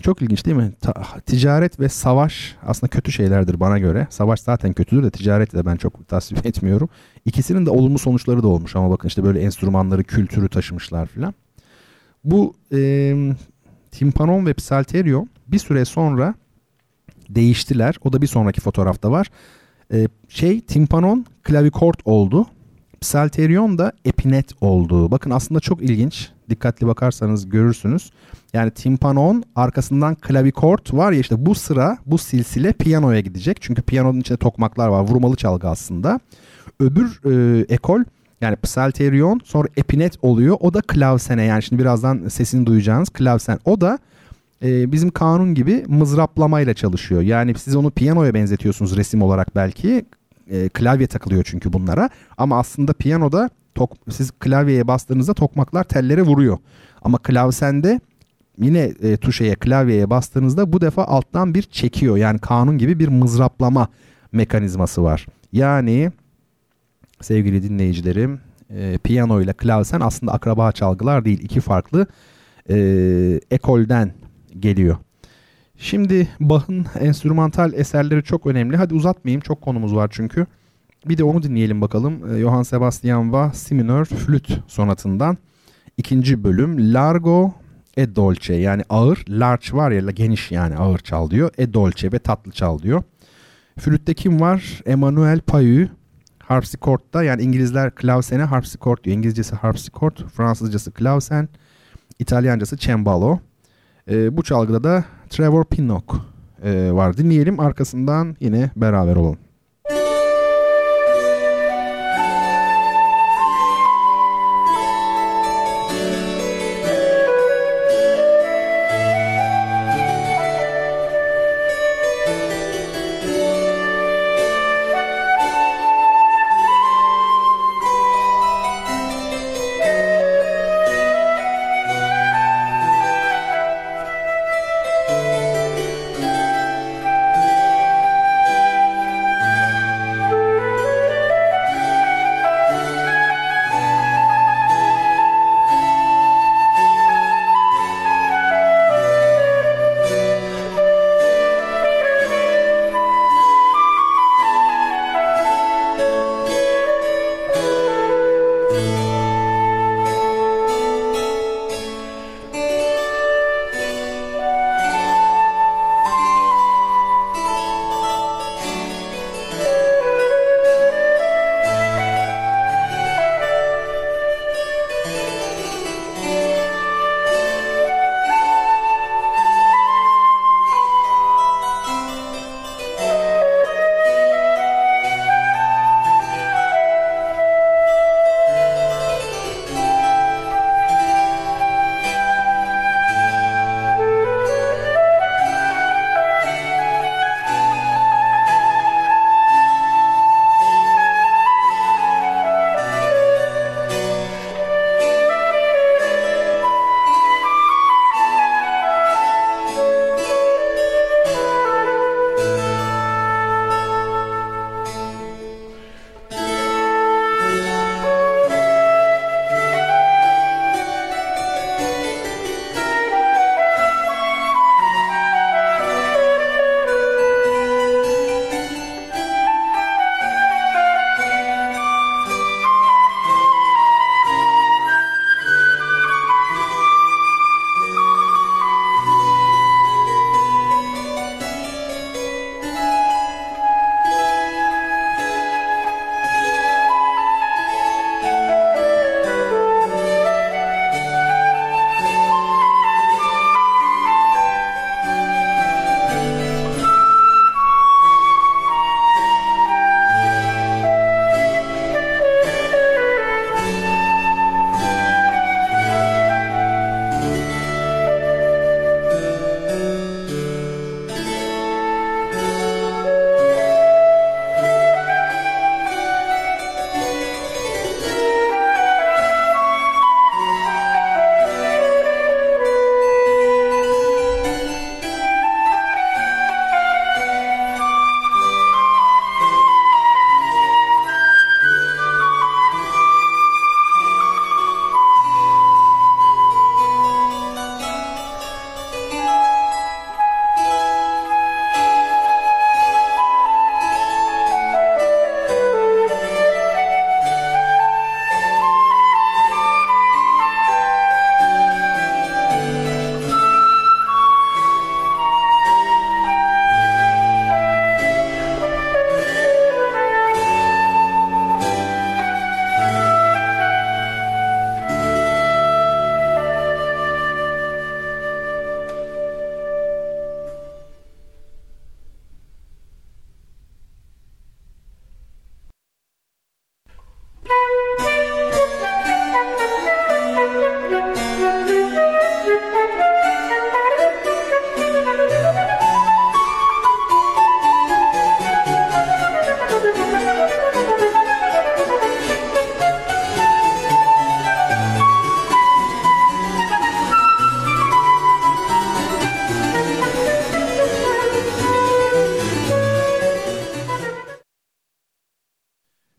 çok ilginç değil mi? Ta, ticaret ve savaş aslında kötü şeylerdir bana göre. Savaş zaten kötüdür de ticareti de ben çok tasvip etmiyorum. İkisinin de olumlu sonuçları da olmuş ama bakın işte böyle enstrümanları, kültürü taşımışlar filan. Bu e, timpanon ve psalterio bir süre sonra değiştiler. O da bir sonraki fotoğrafta var. E, şey timpanon klavikort oldu. Psalterion da epinet oldu. Bakın aslında çok ilginç. Dikkatli bakarsanız görürsünüz. Yani timpanon arkasından klavikort var ya işte bu sıra bu silsile piyanoya gidecek. Çünkü piyanonun içinde tokmaklar var. Vurmalı çalgı aslında. Öbür e, ekol yani psalterion sonra epinet oluyor. O da klavsene yani şimdi birazdan sesini duyacağınız klavsen. O da e, bizim kanun gibi mızraplamayla çalışıyor. Yani siz onu piyanoya benzetiyorsunuz resim olarak belki. E, klavye takılıyor çünkü bunlara. Ama aslında piyanoda tok, siz klavyeye bastığınızda tokmaklar tellere vuruyor. Ama klavsende yine e, tuşeye klavyeye bastığınızda bu defa alttan bir çekiyor. Yani kanun gibi bir mızraplama mekanizması var. Yani sevgili dinleyicilerim e, piyano ile klavsen aslında akraba çalgılar değil. iki farklı e, ekolden geliyor. Şimdi Bach'ın enstrümantal eserleri çok önemli. Hadi uzatmayayım çok konumuz var çünkü. Bir de onu dinleyelim bakalım. E, Johann Sebastian Bach Si minör flüt sonatından ikinci bölüm Largo e dolce yani ağır large var ya geniş yani ağır çal diyor. E dolce ve tatlı çal diyor. Flütte kim var? Emmanuel Payü. Harpsichord'da yani İngilizler klavsene harpsichord diyor. İngilizcesi harpsichord, Fransızcası klavsen, İtalyancası cembalo. E, bu çalgıda da Trevor Pinnock e, var. Dinleyelim arkasından yine beraber olalım.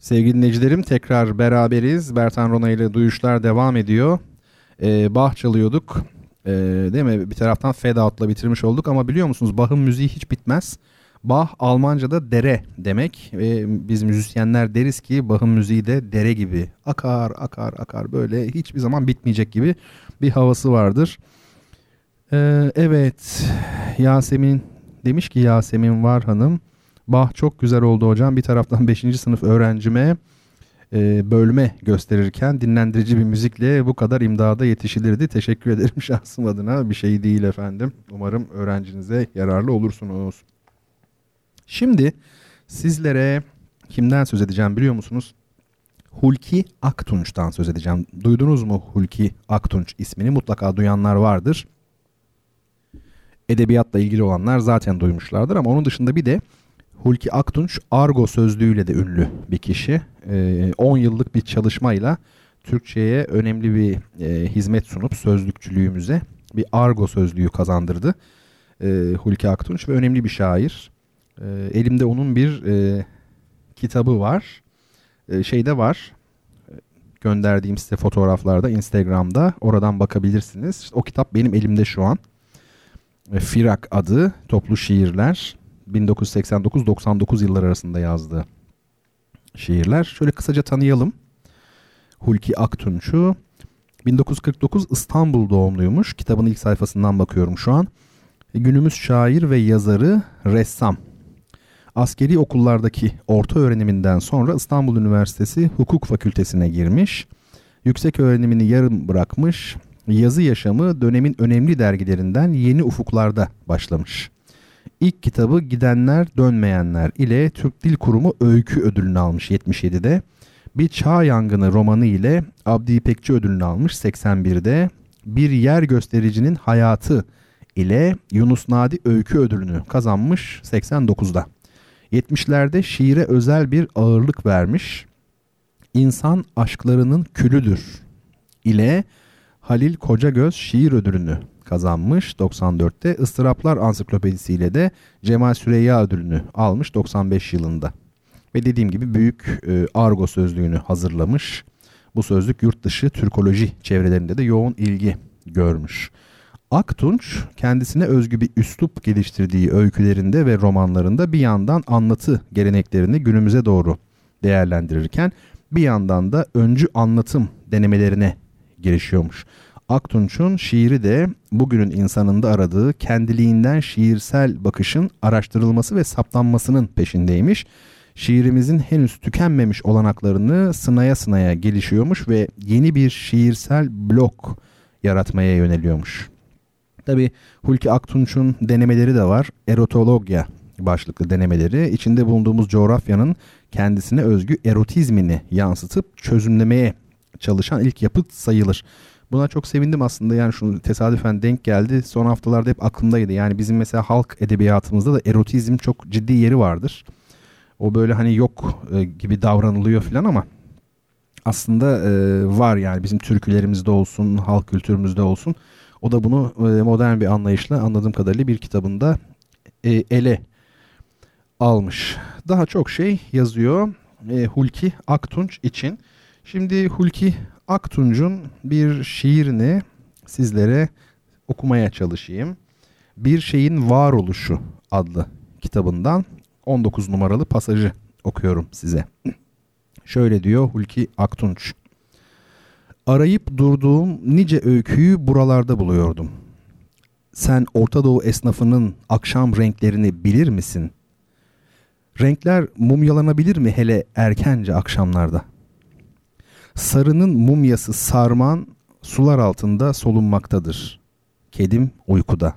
Sevgili dinleyicilerim tekrar beraberiz. Bertan Rona ile duyuşlar devam ediyor. Ee, Bach çalıyorduk. Ee, değil mi? Bir taraftan Fade Out'la bitirmiş olduk ama biliyor musunuz Bach'ın müziği hiç bitmez. Bach Almanca'da dere demek ve biz müzisyenler deriz ki Bach'ın müziği de dere gibi akar akar akar böyle hiçbir zaman bitmeyecek gibi bir havası vardır. Ee, evet Yasemin demiş ki Yasemin var hanım Bah çok güzel oldu hocam. Bir taraftan 5. sınıf öğrencime e, bölme gösterirken dinlendirici bir müzikle bu kadar imdada yetişilirdi. Teşekkür ederim şahsım adına. Bir şey değil efendim. Umarım öğrencinize yararlı olursunuz. Şimdi sizlere kimden söz edeceğim biliyor musunuz? Hulki Aktunç'tan söz edeceğim. Duydunuz mu Hulki Aktunç ismini? Mutlaka duyanlar vardır. Edebiyatla ilgili olanlar zaten duymuşlardır ama onun dışında bir de Hulki Aktunç argo sözlüğüyle de ünlü bir kişi. 10 ee, yıllık bir çalışmayla Türkçe'ye önemli bir e, hizmet sunup sözlükçülüğümüze bir argo sözlüğü kazandırdı. E, Hulki Aktunç ve önemli bir şair. E, elimde onun bir e, kitabı var. E, şeyde var. Gönderdiğim size fotoğraflarda Instagram'da. Oradan bakabilirsiniz. İşte o kitap benim elimde şu an. E, Firak adı toplu şiirler 1989-99 yıllar arasında yazdığı şiirler. Şöyle kısaca tanıyalım. Hulki Aktunç'u 1949 İstanbul doğumluymuş. Kitabın ilk sayfasından bakıyorum şu an. Günümüz şair ve yazarı, ressam. Askeri okullardaki orta öğreniminden sonra İstanbul Üniversitesi Hukuk Fakültesine girmiş. Yüksek öğrenimini yarım bırakmış. Yazı yaşamı dönemin önemli dergilerinden Yeni Ufuklar'da başlamış. İlk kitabı Gidenler Dönmeyenler ile Türk Dil Kurumu öykü ödülünü almış 77'de. Bir Çağ Yangını romanı ile Abdi İpekçi ödülünü almış 81'de. Bir Yer Göstericinin Hayatı ile Yunus Nadi öykü ödülünü kazanmış 89'da. 70'lerde şiire özel bir ağırlık vermiş. İnsan aşklarının külüdür ile Halil Kocagöz şiir ödülünü kazanmış 94'te. Istıraplar Ansiklopedisi ile de Cemal Süreyya ödülünü almış 95 yılında. Ve dediğim gibi büyük e, argo sözlüğünü hazırlamış. Bu sözlük yurt dışı Türkoloji çevrelerinde de yoğun ilgi görmüş. Aktunç kendisine özgü bir üslup geliştirdiği öykülerinde ve romanlarında bir yandan anlatı geleneklerini günümüze doğru değerlendirirken bir yandan da öncü anlatım denemelerine girişiyormuş. Aktunç'un şiiri de bugünün insanında aradığı kendiliğinden şiirsel bakışın araştırılması ve saptanmasının peşindeymiş. Şiirimizin henüz tükenmemiş olanaklarını sınaya sınaya gelişiyormuş ve yeni bir şiirsel blok yaratmaya yöneliyormuş. Tabi Hulki Aktunç'un denemeleri de var. Erotologya başlıklı denemeleri içinde bulunduğumuz coğrafyanın kendisine özgü erotizmini yansıtıp çözümlemeye çalışan ilk yapıt sayılır. Buna çok sevindim aslında yani şunu tesadüfen denk geldi. Son haftalarda hep aklımdaydı. Yani bizim mesela halk edebiyatımızda da erotizm çok ciddi yeri vardır. O böyle hani yok e, gibi davranılıyor falan ama aslında e, var yani bizim türkülerimizde olsun, halk kültürümüzde olsun. O da bunu e, modern bir anlayışla anladığım kadarıyla bir kitabında ele almış. Daha çok şey yazıyor Hulki Aktunç için. Şimdi Hulki Aktunç'un bir şiirini sizlere okumaya çalışayım. Bir şeyin varoluşu adlı kitabından 19 numaralı pasajı okuyorum size. Şöyle diyor Hulki Aktunç. Arayıp durduğum nice öyküyü buralarda buluyordum. Sen Orta Doğu esnafının akşam renklerini bilir misin? Renkler mumyalanabilir mi hele erkence akşamlarda?'' Sarının mumyası sarman sular altında solunmaktadır. Kedim uykuda.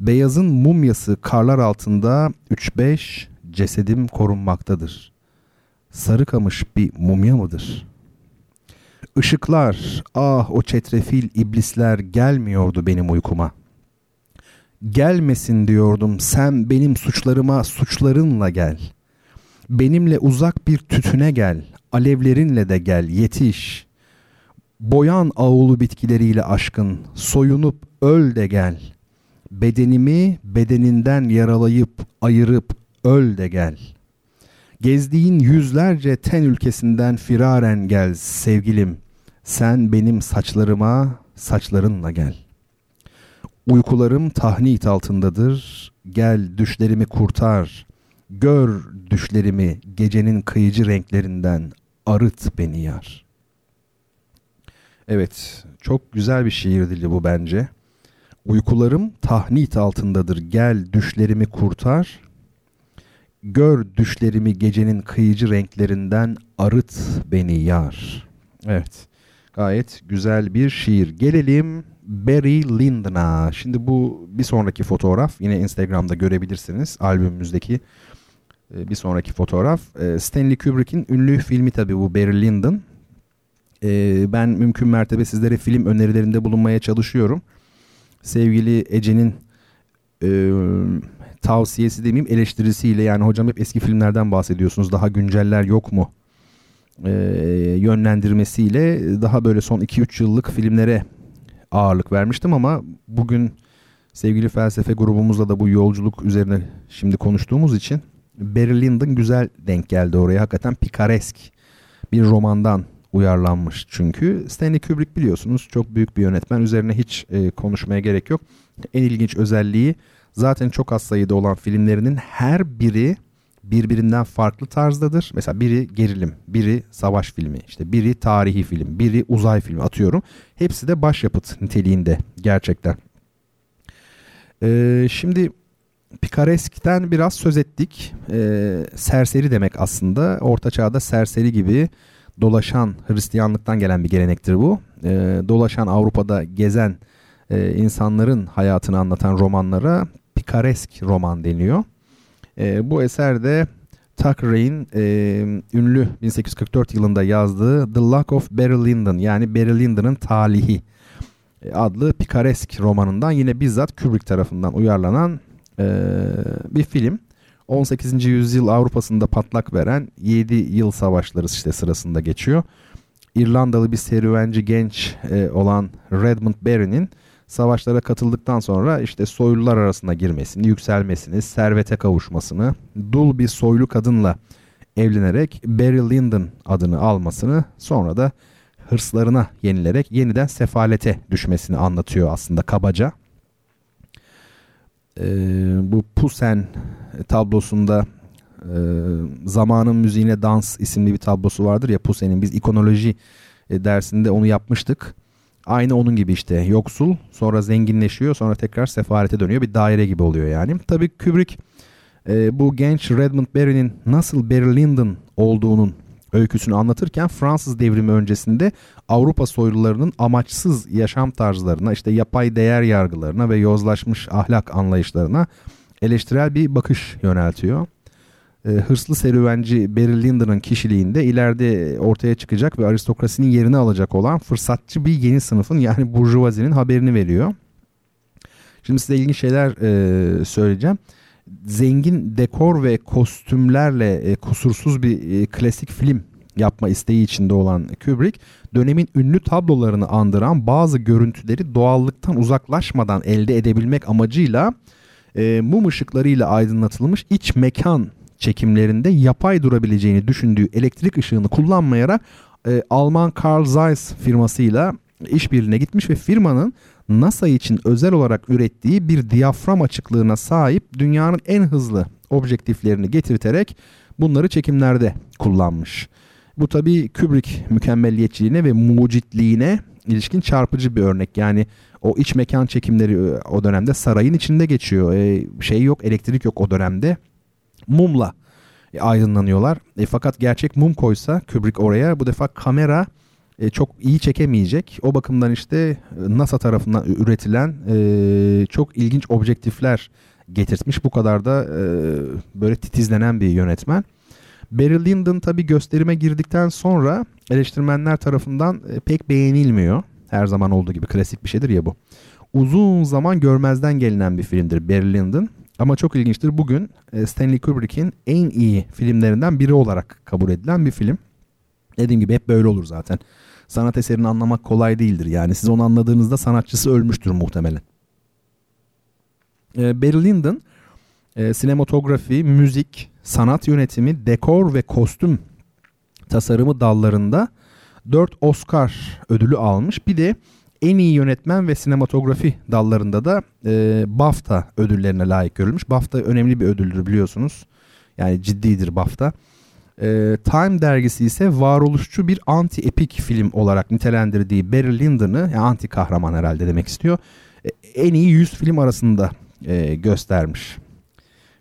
Beyazın mumyası karlar altında 3-5 cesedim korunmaktadır. Sarı kamış bir mumya mıdır? Işıklar, ah o çetrefil iblisler gelmiyordu benim uykuma. Gelmesin diyordum sen benim suçlarıma suçlarınla gel. Benimle uzak bir tütüne gel, alevlerinle de gel yetiş. Boyan ağulu bitkileriyle aşkın, soyunup öl de gel. Bedenimi bedeninden yaralayıp ayırıp öl de gel. Gezdiğin yüzlerce ten ülkesinden firaren gel sevgilim. Sen benim saçlarıma saçlarınla gel. Uykularım tahnit altındadır. Gel düşlerimi kurtar. Gör düşlerimi gecenin kıyıcı renklerinden. Arıt beni yar. Evet, çok güzel bir şiir dili bu bence. Uykularım tahnit altındadır. Gel düşlerimi kurtar. Gör düşlerimi gecenin kıyıcı renklerinden arıt beni yar. Evet. Gayet güzel bir şiir. Gelelim Barry Lyndon'a. Şimdi bu bir sonraki fotoğraf. Yine Instagram'da görebilirsiniz. Albümümüzdeki bir sonraki fotoğraf. E, Stanley Kubrick'in ünlü filmi tabii bu Barry Lyndon. E, ben mümkün mertebe sizlere film önerilerinde bulunmaya çalışıyorum. Sevgili Ece'nin tavsiyesi demeyeyim eleştirisiyle yani hocam hep eski filmlerden bahsediyorsunuz daha günceller yok mu e, yönlendirmesiyle daha böyle son 2-3 yıllık filmlere ağırlık vermiştim ama bugün sevgili felsefe grubumuzla da bu yolculuk üzerine şimdi konuştuğumuz için Barry Lyndon güzel denk geldi oraya. Hakikaten pikaresk bir romandan uyarlanmış çünkü. Stanley Kubrick biliyorsunuz çok büyük bir yönetmen. Üzerine hiç e, konuşmaya gerek yok. En ilginç özelliği zaten çok az sayıda olan filmlerinin her biri birbirinden farklı tarzdadır. Mesela biri gerilim, biri savaş filmi, işte biri tarihi film, biri uzay filmi atıyorum. Hepsi de başyapıt niteliğinde gerçekten. Ee, şimdi Pikaresk'ten biraz söz ettik. Ee, serseri demek aslında. Orta çağda serseri gibi dolaşan Hristiyanlıktan gelen bir gelenektir bu. Ee, dolaşan Avrupa'da gezen e, insanların hayatını anlatan romanlara pikaresk roman deniyor. E, bu eser de Thackeray'in e, ünlü 1844 yılında yazdığı The Luck of Barry Lyndon yani Barry Lyndon'ın talihi e, adlı pikaresk romanından yine bizzat Kubrick tarafından uyarlanan e, bir film. 18. yüzyıl Avrupa'sında patlak veren 7 yıl savaşları işte sırasında geçiyor. İrlandalı bir serüvenci genç e, olan Redmond Barry'nin savaşlara katıldıktan sonra işte soylular arasına girmesini, yükselmesini, servete kavuşmasını, dul bir soylu kadınla evlenerek Barry Lyndon adını almasını sonra da hırslarına yenilerek yeniden sefalete düşmesini anlatıyor aslında kabaca. Ee, bu Pusen tablosunda e, Zamanın Müziğine Dans isimli bir tablosu vardır ya Pusen'in biz ikonoloji e, dersinde onu yapmıştık. Aynı onun gibi işte yoksul sonra zenginleşiyor sonra tekrar sefarete dönüyor bir daire gibi oluyor yani. Tabii Kubrick e, bu genç Redmond Barry'nin nasıl Barry Lyndon olduğunun öyküsünü anlatırken Fransız devrimi öncesinde Avrupa soylularının amaçsız yaşam tarzlarına işte yapay değer yargılarına ve yozlaşmış ahlak anlayışlarına eleştirel bir bakış yöneltiyor e, hırslı serüvenci Barry Lyndon'ın kişiliğinde ileride ortaya çıkacak ve aristokrasinin yerini alacak olan fırsatçı bir yeni sınıfın yani burjuvazinin haberini veriyor. Şimdi size ilginç şeyler e, söyleyeceğim. Zengin dekor ve kostümlerle e, kusursuz bir e, klasik film yapma isteği içinde olan Kubrick dönemin ünlü tablolarını andıran bazı görüntüleri doğallıktan uzaklaşmadan elde edebilmek amacıyla e, mum ışıklarıyla aydınlatılmış iç mekan çekimlerinde yapay durabileceğini düşündüğü elektrik ışığını kullanmayarak e, Alman Carl Zeiss firmasıyla işbirliğine gitmiş ve firmanın NASA için özel olarak ürettiği bir diyafram açıklığına sahip dünyanın en hızlı objektiflerini getirterek bunları çekimlerde kullanmış. Bu tabi Kubrick mükemmelliyetçiliğine ve mucitliğine ilişkin çarpıcı bir örnek. Yani o iç mekan çekimleri e, o dönemde sarayın içinde geçiyor. E, şey yok, elektrik yok o dönemde mumla e, aydınlanıyorlar. E, fakat gerçek mum koysa Kubrick oraya bu defa kamera e, çok iyi çekemeyecek. O bakımdan işte e, NASA tarafından üretilen e, çok ilginç objektifler getirtmiş. Bu kadar da e, böyle titizlenen bir yönetmen. Barry Lyndon tabi gösterime girdikten sonra eleştirmenler tarafından e, pek beğenilmiyor. Her zaman olduğu gibi klasik bir şeydir ya bu. Uzun zaman görmezden gelinen bir filmdir Barry Lyndon. Ama çok ilginçtir. Bugün e, Stanley Kubrick'in en iyi filmlerinden biri olarak kabul edilen bir film. Dediğim gibi hep böyle olur zaten. Sanat eserini anlamak kolay değildir. Yani siz onu anladığınızda sanatçısı ölmüştür muhtemelen. E, Barry Lyndon e, sinematografi, müzik, sanat yönetimi, dekor ve kostüm tasarımı dallarında 4 Oscar ödülü almış. Bir de en iyi yönetmen ve sinematografi dallarında da e, BAFTA ödüllerine layık görülmüş. BAFTA önemli bir ödüldür biliyorsunuz. Yani ciddidir BAFTA. E, Time dergisi ise varoluşçu bir anti-epik film olarak nitelendirdiği Barry Lyndon'ı, yani anti kahraman herhalde demek istiyor, e, en iyi 100 film arasında e, göstermiş.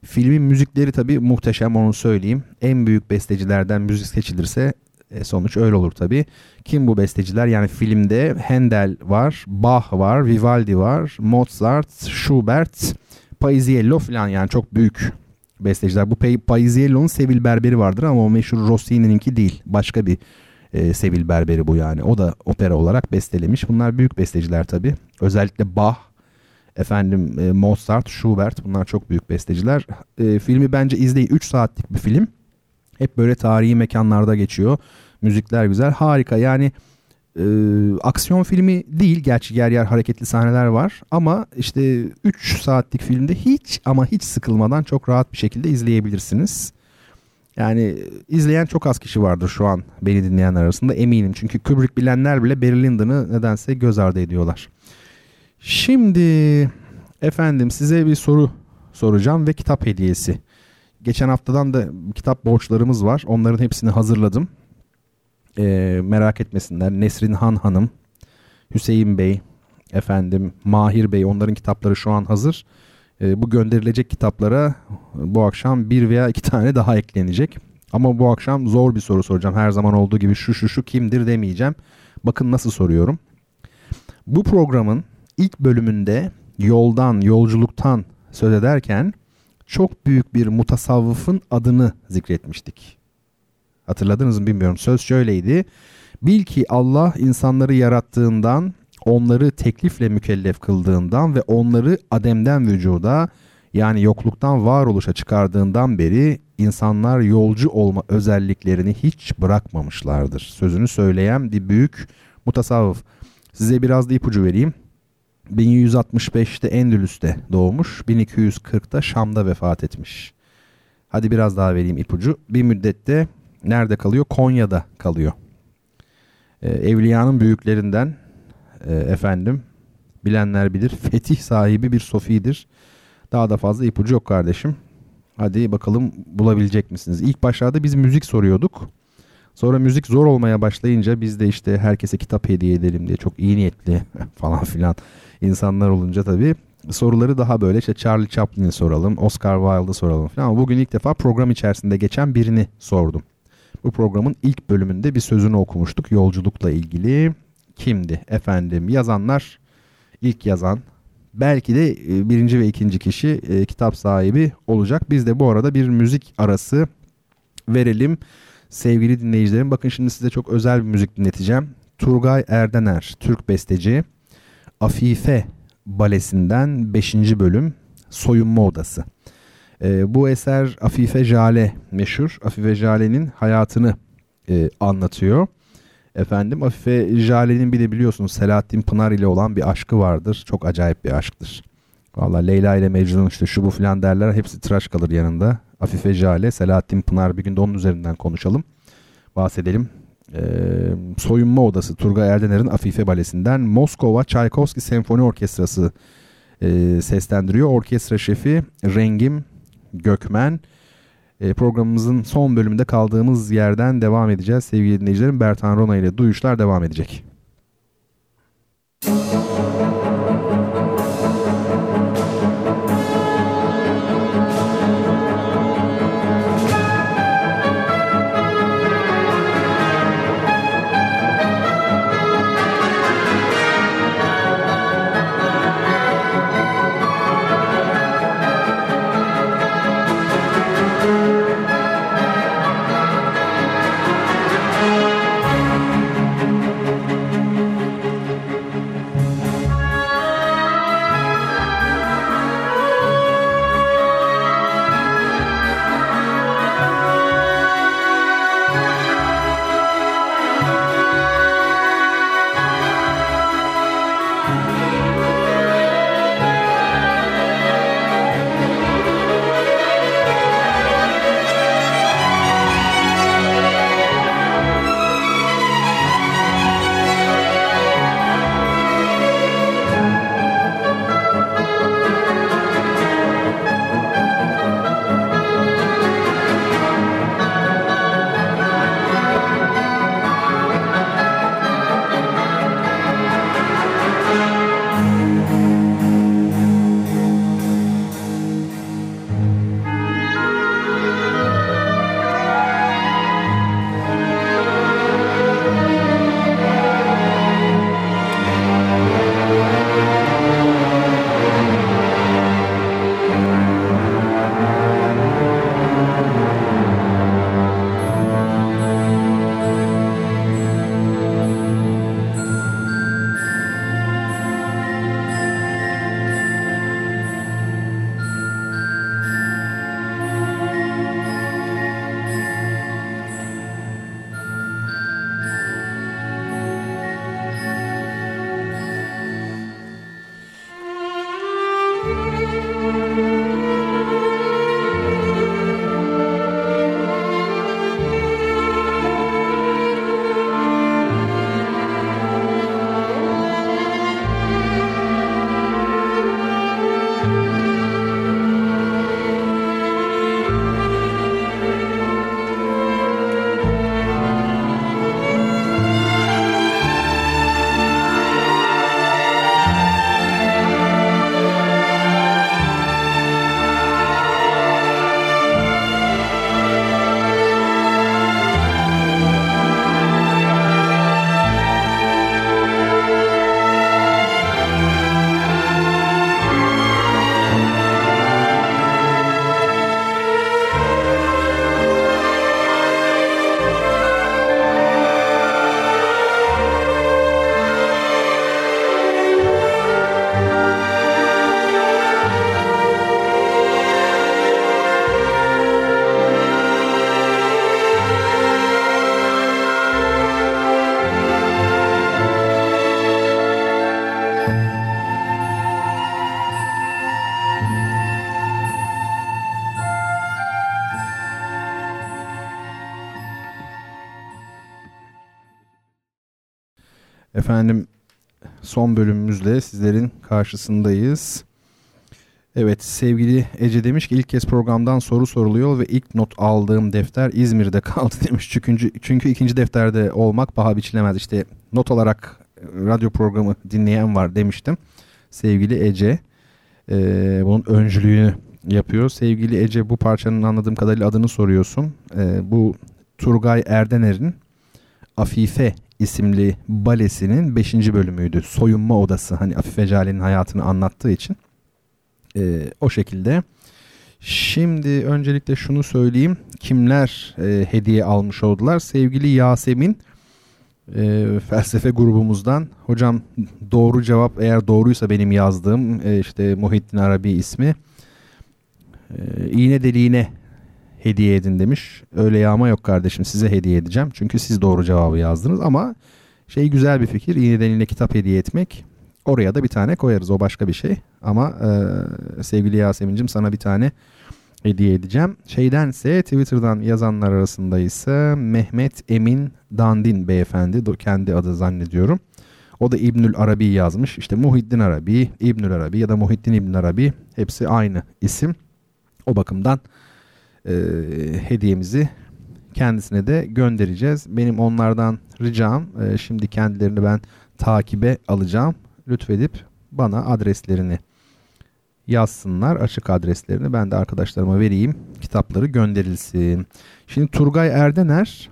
Filmin müzikleri tabi muhteşem onu söyleyeyim. En büyük bestecilerden müzik seçilirse e, sonuç öyle olur tabi. Kim bu besteciler? Yani filmde Handel var, Bach var, Vivaldi var, Mozart, Schubert, Paisiello falan yani çok büyük besteciler. Bu Paisiello'nun Sevil Berberi vardır ama o meşhur Rossini'ninki değil. Başka bir e, Sevil Berberi bu yani. O da opera olarak bestelemiş. Bunlar büyük besteciler tabi. Özellikle Bach, efendim e, Mozart, Schubert bunlar çok büyük besteciler. E, filmi bence izleyin. 3 saatlik bir film. Hep böyle tarihi mekanlarda geçiyor. Müzikler güzel. Harika yani e, aksiyon filmi değil. Gerçi yer yer hareketli sahneler var. Ama işte 3 saatlik filmde hiç ama hiç sıkılmadan çok rahat bir şekilde izleyebilirsiniz. Yani izleyen çok az kişi vardır şu an beni dinleyen arasında eminim. Çünkü Kubrick bilenler bile Barry Lyndon'ı nedense göz ardı ediyorlar. Şimdi efendim size bir soru soracağım ve kitap hediyesi. Geçen haftadan da kitap borçlarımız var. Onların hepsini hazırladım. Ee, merak etmesinler. Nesrin Han Hanım, Hüseyin Bey, efendim Mahir Bey onların kitapları şu an hazır. Ee, bu gönderilecek kitaplara bu akşam bir veya iki tane daha eklenecek. Ama bu akşam zor bir soru soracağım. Her zaman olduğu gibi şu şu şu kimdir demeyeceğim. Bakın nasıl soruyorum. Bu programın ilk bölümünde yoldan, yolculuktan söz ederken çok büyük bir mutasavvıfın adını zikretmiştik. Hatırladınız mı bilmiyorum. Söz şöyleydi. Bil ki Allah insanları yarattığından, onları teklifle mükellef kıldığından ve onları ademden vücuda yani yokluktan varoluşa çıkardığından beri insanlar yolcu olma özelliklerini hiç bırakmamışlardır. Sözünü söyleyen bir büyük mutasavvıf. Size biraz da ipucu vereyim. 1165'te Endülüs'te doğmuş, 1240'da Şam'da vefat etmiş. Hadi biraz daha vereyim ipucu. Bir müddette nerede kalıyor? Konya'da kalıyor. Ee, Evliyanın büyüklerinden e, efendim bilenler bilir. Fetih sahibi bir sofidir. Daha da fazla ipucu yok kardeşim. Hadi bakalım bulabilecek misiniz? İlk başlarda biz müzik soruyorduk. Sonra müzik zor olmaya başlayınca biz de işte herkese kitap hediye edelim diye çok iyi niyetli falan filan insanlar olunca tabii soruları daha böyle işte Charlie Chaplin'i soralım, Oscar Wilde'ı soralım falan. Ama bugün ilk defa program içerisinde geçen birini sordum. Bu programın ilk bölümünde bir sözünü okumuştuk yolculukla ilgili. Kimdi? Efendim yazanlar ilk yazan belki de e, birinci ve ikinci kişi e, kitap sahibi olacak. Biz de bu arada bir müzik arası verelim. Sevgili dinleyicilerim bakın şimdi size çok özel bir müzik dinleteceğim. Turgay Erdener, Türk besteci. Afife balesinden 5. bölüm Soyunma Odası. E, bu eser Afife Jale meşhur. Afife Jale'nin hayatını e, anlatıyor. Efendim Afife Jale'nin bir de biliyorsunuz Selahattin Pınar ile olan bir aşkı vardır. Çok acayip bir aşktır. Valla Leyla ile Mecnun işte şu bu filan derler. Hepsi tıraş kalır yanında. Afife Jale, Selahattin Pınar bir gün de onun üzerinden konuşalım. Bahsedelim e, Soyunma Odası Turgay Erdener'in Afife Balesi'nden Moskova Çaykovski Senfoni Orkestrası e, seslendiriyor. Orkestra şefi Rengim Gökmen. E, programımızın son bölümünde kaldığımız yerden devam edeceğiz. Sevgili dinleyicilerim Bertan Rona ile Duyuşlar devam edecek. Müzik Efendim son bölümümüzle sizlerin karşısındayız. Evet sevgili Ece demiş ki ilk kez programdan soru soruluyor ve ilk not aldığım defter İzmir'de kaldı demiş. Çünkü, çünkü ikinci defterde olmak paha biçilemez. İşte not olarak radyo programı dinleyen var demiştim. Sevgili Ece e, bunun öncülüğünü yapıyor. Sevgili Ece bu parçanın anladığım kadarıyla adını soruyorsun. E, bu Turgay Erdener'in Afife isimli balesinin 5. bölümüydü. Soyunma odası hani Afife Cale'nin hayatını anlattığı için e, o şekilde. Şimdi öncelikle şunu söyleyeyim. Kimler e, hediye almış oldular? Sevgili Yasemin e, felsefe grubumuzdan. Hocam doğru cevap eğer doğruysa benim yazdığım e, işte Muhittin Arabi ismi. E, iğne deliğine hediye edin demiş. Öyle yağma yok kardeşim size hediye edeceğim. Çünkü siz doğru cevabı yazdınız ama şey güzel bir fikir. İğne deliğine kitap hediye etmek. Oraya da bir tane koyarız o başka bir şey. Ama e, sevgili Yasemin'cim sana bir tane hediye edeceğim. Şeydense Twitter'dan yazanlar arasında ise Mehmet Emin Dandin beyefendi kendi adı zannediyorum. O da İbnül Arabi yazmış. İşte Muhiddin Arabi, İbnül Arabi ya da Muhiddin İbn Arabi hepsi aynı isim. O bakımdan e, hediyemizi kendisine de göndereceğiz. Benim onlardan ricam e, şimdi kendilerini ben takibe alacağım. Lütfedip bana adreslerini yazsınlar. Açık adreslerini ben de arkadaşlarıma vereyim. Kitapları gönderilsin. Şimdi Turgay Erdener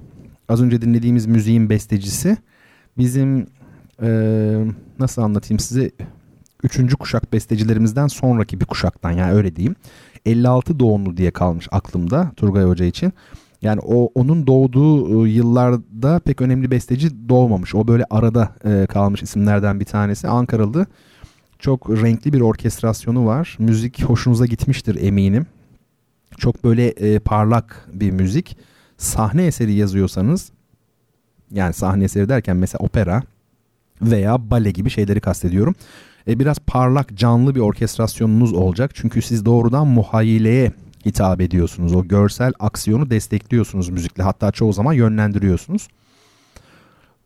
az önce dinlediğimiz müziğin bestecisi. Bizim e, nasıl anlatayım size üçüncü kuşak bestecilerimizden sonraki bir kuşaktan yani öyle diyeyim. 56 doğumlu diye kalmış aklımda Turgay Hoca için. Yani o onun doğduğu ıı, yıllarda pek önemli besteci doğmamış. O böyle arada e, kalmış isimlerden bir tanesi. Ankaralı. Çok renkli bir orkestrasyonu var. Müzik hoşunuza gitmiştir eminim. Çok böyle e, parlak bir müzik. Sahne eseri yazıyorsanız yani sahne eseri derken mesela opera veya bale gibi şeyleri kastediyorum e, biraz parlak canlı bir orkestrasyonunuz olacak. Çünkü siz doğrudan muhayyileye hitap ediyorsunuz. O görsel aksiyonu destekliyorsunuz müzikle. Hatta çoğu zaman yönlendiriyorsunuz.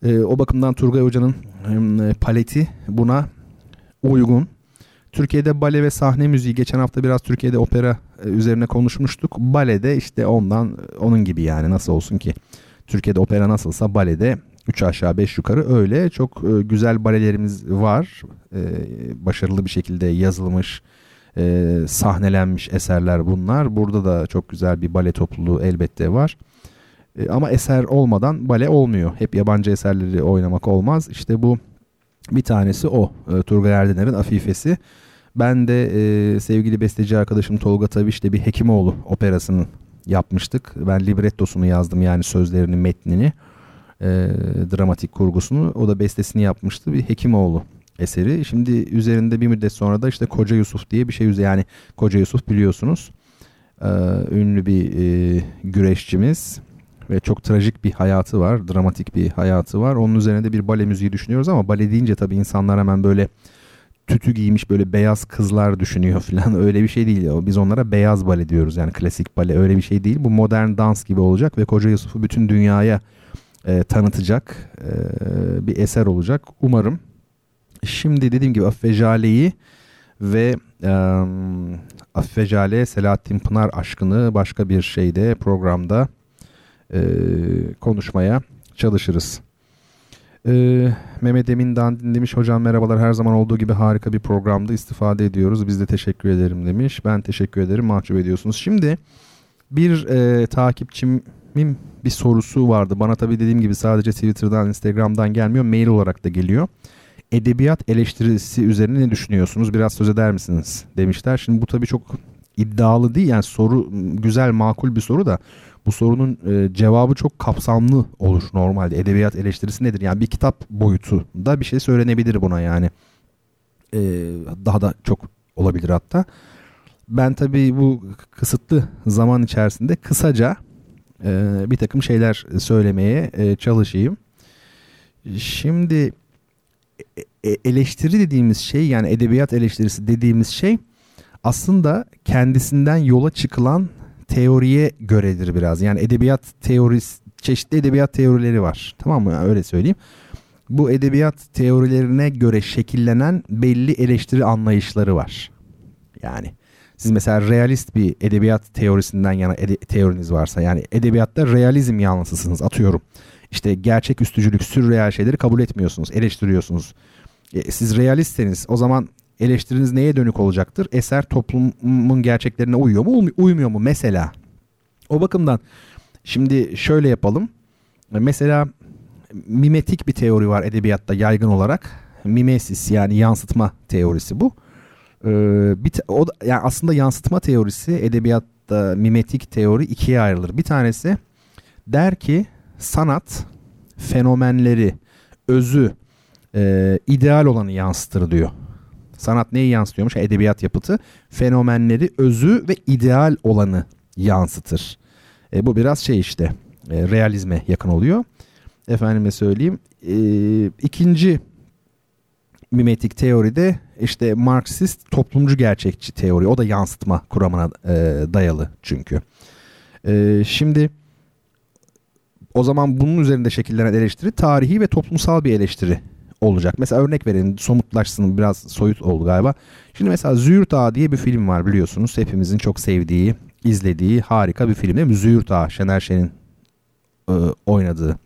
E, o bakımdan Turgay Hoca'nın e, paleti buna uygun. Türkiye'de bale ve sahne müziği geçen hafta biraz Türkiye'de opera e, üzerine konuşmuştuk. Balede işte ondan onun gibi yani nasıl olsun ki. Türkiye'de opera nasılsa balede 3 aşağı 5 yukarı öyle çok e, güzel balelerimiz var. E, başarılı bir şekilde yazılmış, e, sahnelenmiş eserler bunlar. Burada da çok güzel bir bale topluluğu elbette var. E, ama eser olmadan bale olmuyor. Hep yabancı eserleri oynamak olmaz. İşte bu bir tanesi o. E, Turgay Erdener'in Afifesi. Ben de e, sevgili besteci arkadaşım Tolga Taviş de bir Hekimoğlu operasını yapmıştık. Ben librettosunu yazdım yani sözlerini, metnini e, dramatik kurgusunu. O da bestesini yapmıştı. Bir Hekimoğlu eseri. Şimdi üzerinde bir müddet sonra da işte Koca Yusuf diye bir şey üzerine yani Koca Yusuf biliyorsunuz. E, ünlü bir e, güreşçimiz ve çok trajik bir hayatı var. Dramatik bir hayatı var. Onun üzerine de bir bale müziği düşünüyoruz ama bale deyince tabii insanlar hemen böyle tütü giymiş böyle beyaz kızlar düşünüyor falan öyle bir şey değil. Biz onlara beyaz bale diyoruz yani klasik bale öyle bir şey değil. Bu modern dans gibi olacak ve Koca Yusuf'u bütün dünyaya e, tanıtacak e, bir eser olacak. Umarım. Şimdi dediğim gibi Affejale'yi ve e, Affejale Selahattin Pınar aşkını başka bir şeyde programda e, konuşmaya çalışırız. Ee, Mehmet Emin'den dinlemiş hocam merhabalar her zaman olduğu gibi harika bir programda istifade ediyoruz. Biz de teşekkür ederim demiş. Ben teşekkür ederim mahcup ediyorsunuz. Şimdi bir e, takipçimin bir sorusu vardı. Bana tabii dediğim gibi sadece Twitter'dan Instagram'dan gelmiyor mail olarak da geliyor. Edebiyat eleştirisi üzerine ne düşünüyorsunuz? Biraz söz eder misiniz? Demişler. Şimdi bu tabii çok iddialı değil yani soru güzel makul bir soru da bu sorunun e, cevabı çok kapsamlı olur normalde. Edebiyat eleştirisi nedir? Yani bir kitap boyutunda bir şey söylenebilir buna yani. E, daha da çok olabilir hatta. Ben tabii bu kısıtlı zaman içerisinde kısaca e, bir takım şeyler söylemeye e, çalışayım. Şimdi e, e, eleştiri dediğimiz şey yani edebiyat eleştirisi dediğimiz şey aslında kendisinden yola çıkılan teoriye göredir biraz. Yani edebiyat teorisi çeşitli edebiyat teorileri var. Tamam mı? Öyle söyleyeyim. Bu edebiyat teorilerine göre şekillenen belli eleştiri anlayışları var. Yani siz mesela realist bir edebiyat teorisinden yana ede- teoriniz varsa yani edebiyatta realizm yanlısısınız atıyorum. İşte gerçek üstücülük, sürreal şeyleri kabul etmiyorsunuz, eleştiriyorsunuz. E, siz realistseniz o zaman eleştiriniz neye dönük olacaktır? Eser toplumun gerçeklerine uyuyor mu, uymuyor mu mesela? O bakımdan şimdi şöyle yapalım. Mesela mimetik bir teori var edebiyatta yaygın olarak. Mimesis yani yansıtma teorisi bu. Ee, bir o da, yani aslında yansıtma teorisi edebiyatta mimetik teori ikiye ayrılır. Bir tanesi der ki sanat fenomenleri, özü, e, ideal olanı yansıtır diyor. Sanat neyi yansıtıyormuş? Edebiyat yapıtı fenomenleri, özü ve ideal olanı yansıtır. E, bu biraz şey işte e, realizme yakın oluyor. Efendime söyleyeyim. E, ikinci mimetik teoride işte Marksist toplumcu gerçekçi teori. O da yansıtma kuramına e, dayalı çünkü. E, şimdi o zaman bunun üzerinde şekillenen eleştiri tarihi ve toplumsal bir eleştiri olacak. Mesela örnek verelim somutlaşsın biraz soyut oldu galiba. Şimdi mesela Züğürt Ağa diye bir film var biliyorsunuz. Hepimizin çok sevdiği, izlediği harika bir film değil mi? Züğürt Ağa, Şener Şen'in e, oynadığı.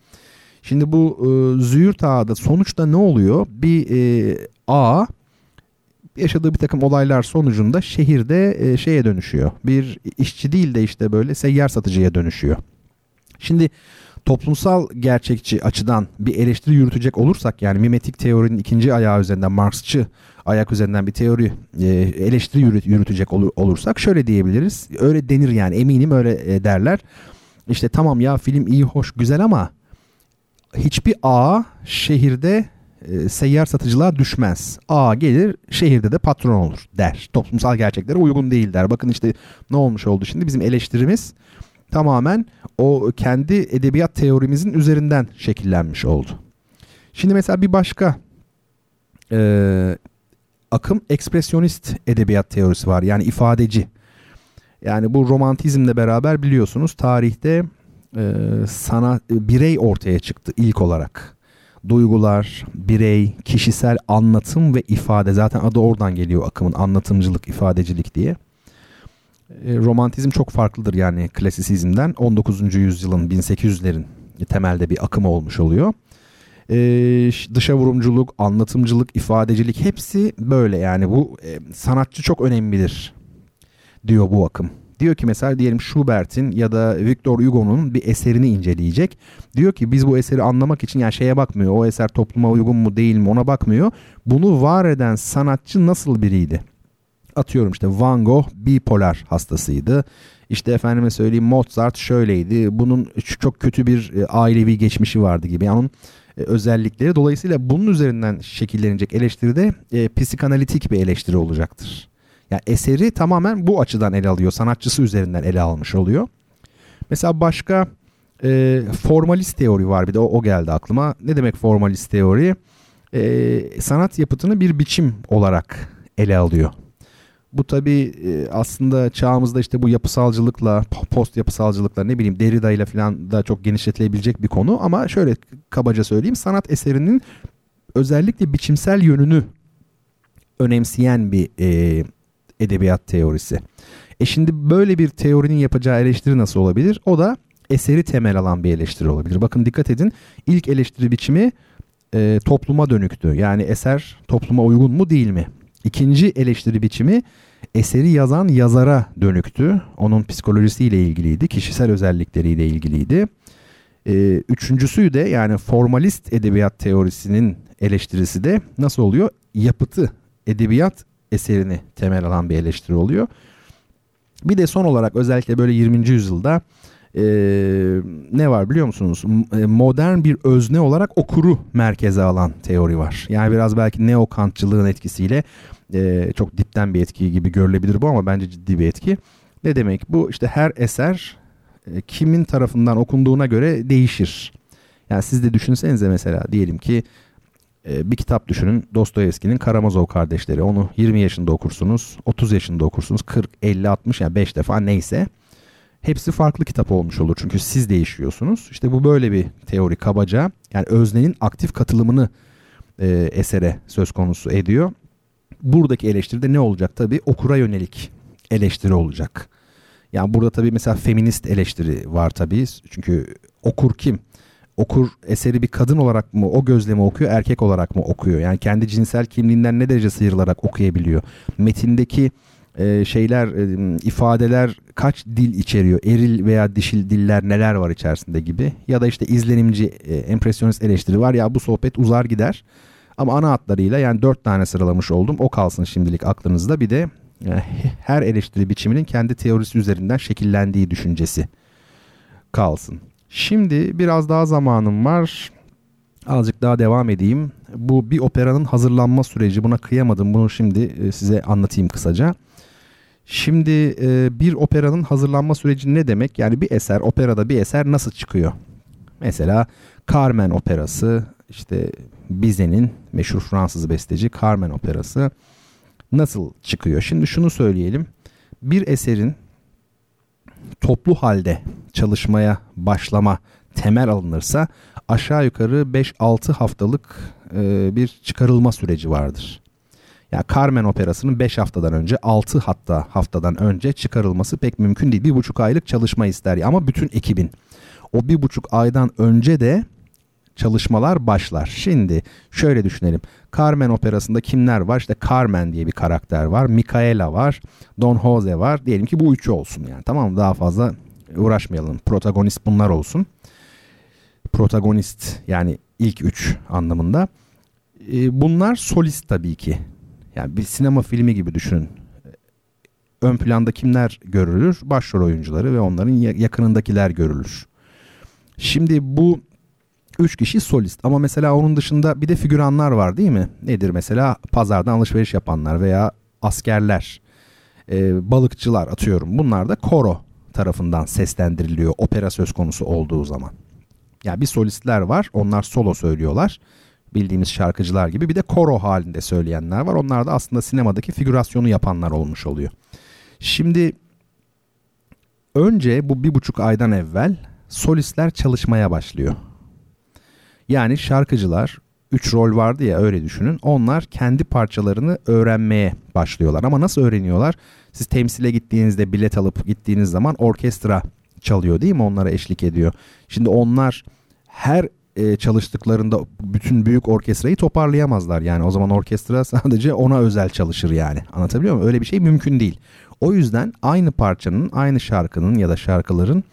Şimdi bu e, Züğürt Ağa'da sonuçta ne oluyor? Bir e, ağa yaşadığı bir takım olaylar sonucunda şehirde e, şeye dönüşüyor. Bir işçi değil de işte böyle seyyar satıcıya dönüşüyor. Şimdi toplumsal gerçekçi açıdan bir eleştiri yürütecek olursak yani mimetik teorinin ikinci ayağı üzerinden Marksçı ayak üzerinden bir teori e, eleştiri yürüt, yürütecek olur, olursak şöyle diyebiliriz. Öyle denir yani eminim öyle e, derler. İşte tamam ya film iyi hoş güzel ama hiçbir ağa şehirde e, seyyar satıcılığa düşmez. A gelir şehirde de patron olur der. Toplumsal gerçeklere uygun değil der. Bakın işte ne olmuş oldu şimdi bizim eleştirimiz tamamen o kendi edebiyat teorimizin üzerinden şekillenmiş oldu. Şimdi mesela bir başka e, akım ekspresyonist edebiyat teorisi var. Yani ifadeci. Yani bu romantizmle beraber biliyorsunuz tarihte e, sana birey ortaya çıktı ilk olarak. Duygular, birey, kişisel anlatım ve ifade zaten adı oradan geliyor akımın anlatımcılık, ifadecilik diye. E, romantizm çok farklıdır yani klasisizmden. 19. yüzyılın 1800'lerin temelde bir akımı olmuş oluyor. Ee, dışa vurumculuk, anlatımcılık, ifadecilik hepsi böyle yani bu e, sanatçı çok önemlidir diyor bu akım. Diyor ki mesela diyelim Schubert'in ya da Victor Hugo'nun bir eserini inceleyecek. Diyor ki biz bu eseri anlamak için yani şeye bakmıyor. O eser topluma uygun mu değil mi ona bakmıyor. Bunu var eden sanatçı nasıl biriydi? atıyorum işte Van Gogh bipolar hastasıydı. İşte efendime söyleyeyim Mozart şöyleydi. Bunun çok kötü bir e, ailevi geçmişi vardı gibi. Yani onun e, özellikleri. Dolayısıyla bunun üzerinden şekillenecek eleştiride e, psikanalitik bir eleştiri olacaktır. Yani eseri tamamen bu açıdan ele alıyor. Sanatçısı üzerinden ele almış oluyor. Mesela başka e, formalist teori var bir de o, o geldi aklıma. Ne demek formalist teori? e, sanat yapıtını bir biçim olarak ele alıyor. Bu tabi e, aslında çağımızda işte bu yapısalcılıkla, post yapısalcılıkla ne bileyim Derrida ile falan da çok genişletilebilecek bir konu. Ama şöyle kabaca söyleyeyim sanat eserinin özellikle biçimsel yönünü önemseyen bir e, edebiyat teorisi. E şimdi böyle bir teorinin yapacağı eleştiri nasıl olabilir? O da eseri temel alan bir eleştiri olabilir. Bakın dikkat edin ilk eleştiri biçimi e, topluma dönüktü. Yani eser topluma uygun mu değil mi? İkinci eleştiri biçimi eseri yazan yazara dönüktü. Onun psikolojisiyle ilgiliydi, kişisel özellikleriyle ilgiliydi. Ee, üçüncüsü de yani formalist edebiyat teorisinin eleştirisi de nasıl oluyor? Yapıtı, edebiyat eserini temel alan bir eleştiri oluyor. Bir de son olarak özellikle böyle 20. yüzyılda e, ne var biliyor musunuz? E, modern bir özne olarak okuru merkeze alan teori var. Yani biraz belki neo-kantçılığın etkisiyle e, çok dipten bir etki gibi görülebilir bu ama bence ciddi bir etki. Ne demek bu? İşte her eser e, kimin tarafından okunduğuna göre değişir. Yani siz de düşünsenize mesela diyelim ki e, bir kitap düşünün Dostoyevski'nin Karamazov kardeşleri. Onu 20 yaşında okursunuz, 30 yaşında okursunuz, 40, 50, 60 yani 5 defa neyse. Hepsi farklı kitap olmuş olur çünkü siz değişiyorsunuz. İşte bu böyle bir teori kabaca. Yani öznenin aktif katılımını e, esere söz konusu ediyor. Buradaki eleştiride ne olacak tabii? Okura yönelik eleştiri olacak. Yani burada tabii mesela feminist eleştiri var tabii. Çünkü okur kim? Okur eseri bir kadın olarak mı o gözlemi okuyor, erkek olarak mı okuyor? Yani kendi cinsel kimliğinden ne derece sıyrılarak okuyabiliyor? Metindeki e, şeyler, e, ifadeler kaç dil içeriyor? Eril veya dişil diller neler var içerisinde gibi? Ya da işte izlenimci, e, empresyonist eleştiri var ya bu sohbet uzar gider. Ama ana hatlarıyla yani dört tane sıralamış oldum. O kalsın şimdilik aklınızda. Bir de yani her eleştiri biçiminin kendi teorisi üzerinden şekillendiği düşüncesi kalsın. Şimdi biraz daha zamanım var. Azıcık daha devam edeyim. Bu bir operanın hazırlanma süreci. Buna kıyamadım. Bunu şimdi e, size anlatayım kısaca. Şimdi e, bir operanın hazırlanma süreci ne demek? Yani bir eser, operada bir eser nasıl çıkıyor? Mesela Carmen operası, işte Bizet'in meşhur Fransız besteci Carmen operası nasıl çıkıyor? Şimdi şunu söyleyelim. Bir eserin toplu halde çalışmaya başlama temel alınırsa aşağı yukarı 5-6 haftalık e, bir çıkarılma süreci vardır. Yani Carmen operasının 5 haftadan önce 6 hatta haftadan önce çıkarılması pek mümkün değil. Bir buçuk aylık çalışma ister ama bütün ekibin. O bir buçuk aydan önce de çalışmalar başlar. Şimdi şöyle düşünelim. Carmen operasında kimler var? İşte Carmen diye bir karakter var. Micaela var. Don Jose var. Diyelim ki bu üçü olsun yani. Tamam? Daha fazla uğraşmayalım. Protagonist bunlar olsun. Protagonist yani ilk üç anlamında. Ee, bunlar solist tabii ki. Yani bir sinema filmi gibi düşünün. Ön planda kimler görülür? Başrol oyuncuları ve onların yakınındakiler görülür. Şimdi bu Üç kişi solist ama mesela onun dışında bir de figüranlar var değil mi? Nedir mesela pazardan alışveriş yapanlar veya askerler, e, balıkçılar atıyorum. Bunlar da koro tarafından seslendiriliyor opera söz konusu olduğu zaman. Yani bir solistler var onlar solo söylüyorlar bildiğimiz şarkıcılar gibi bir de koro halinde söyleyenler var. Onlar da aslında sinemadaki figürasyonu yapanlar olmuş oluyor. Şimdi önce bu bir buçuk aydan evvel solistler çalışmaya başlıyor. Yani şarkıcılar 3 rol vardı ya öyle düşünün. Onlar kendi parçalarını öğrenmeye başlıyorlar. Ama nasıl öğreniyorlar? Siz temsile gittiğinizde bilet alıp gittiğiniz zaman orkestra çalıyor değil mi? Onlara eşlik ediyor. Şimdi onlar her e, çalıştıklarında bütün büyük orkestrayı toparlayamazlar. Yani o zaman orkestra sadece ona özel çalışır yani. Anlatabiliyor muyum? Öyle bir şey mümkün değil. O yüzden aynı parçanın, aynı şarkının ya da şarkıların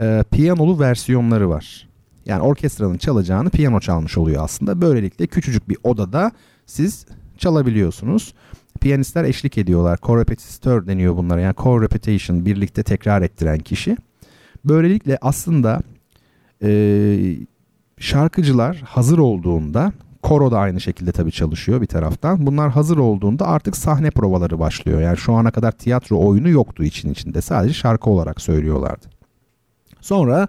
e, piyanolu versiyonları var. Yani orkestranın çalacağını piyano çalmış oluyor aslında. Böylelikle küçücük bir odada siz çalabiliyorsunuz. Piyanistler eşlik ediyorlar. Korrepetitör deniyor bunlara. Yani co-repetition birlikte tekrar ettiren kişi. Böylelikle aslında e, şarkıcılar hazır olduğunda koro da aynı şekilde tabii çalışıyor bir taraftan. Bunlar hazır olduğunda artık sahne provaları başlıyor. Yani şu ana kadar tiyatro oyunu yoktu için içinde. Sadece şarkı olarak söylüyorlardı. Sonra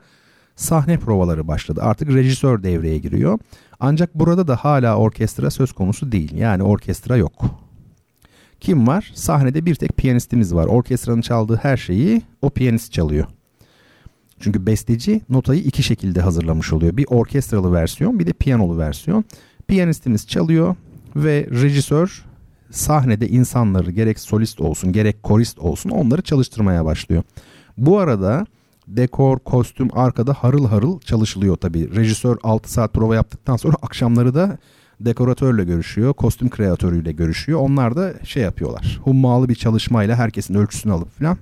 sahne provaları başladı. Artık rejisör devreye giriyor. Ancak burada da hala orkestra söz konusu değil. Yani orkestra yok. Kim var? Sahnede bir tek piyanistimiz var. Orkestranın çaldığı her şeyi o piyanist çalıyor. Çünkü besteci notayı iki şekilde hazırlamış oluyor. Bir orkestralı versiyon bir de piyanolu versiyon. Piyanistimiz çalıyor ve rejisör sahnede insanları gerek solist olsun gerek korist olsun onları çalıştırmaya başlıyor. Bu arada dekor, kostüm arkada harıl harıl çalışılıyor tabii. Rejisör 6 saat prova yaptıktan sonra akşamları da dekoratörle görüşüyor, kostüm kreatörüyle görüşüyor. Onlar da şey yapıyorlar. Hummalı bir çalışmayla herkesin ölçüsünü alıp falan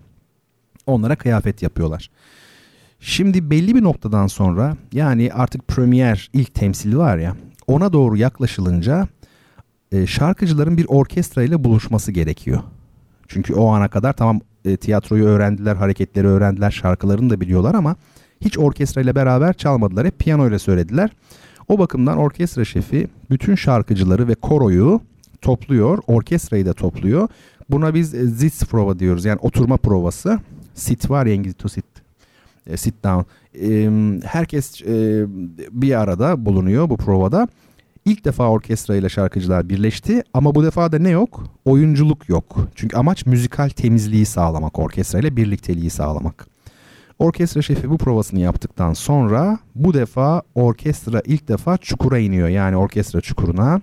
onlara kıyafet yapıyorlar. Şimdi belli bir noktadan sonra yani artık premier ilk temsili var ya ona doğru yaklaşılınca e, şarkıcıların bir orkestra ile buluşması gerekiyor. Çünkü o ana kadar tamam e, tiyatroyu öğrendiler, hareketleri öğrendiler, şarkılarını da biliyorlar ama hiç orkestra ile beraber çalmadılar. Hep piyano ile söylediler. O bakımdan orkestra şefi bütün şarkıcıları ve koroyu topluyor, orkestrayı da topluyor. Buna biz e, sitz prova diyoruz. Yani oturma provası. Sit var ya İngilizce to sit. E, sit down. E, herkes e, bir arada bulunuyor bu provada. İlk defa orkestra ile şarkıcılar birleşti ama bu defa da ne yok? Oyunculuk yok. Çünkü amaç müzikal temizliği sağlamak, orkestra ile birlikteliği sağlamak. Orkestra şefi bu provasını yaptıktan sonra bu defa orkestra ilk defa çukura iniyor. Yani orkestra çukuruna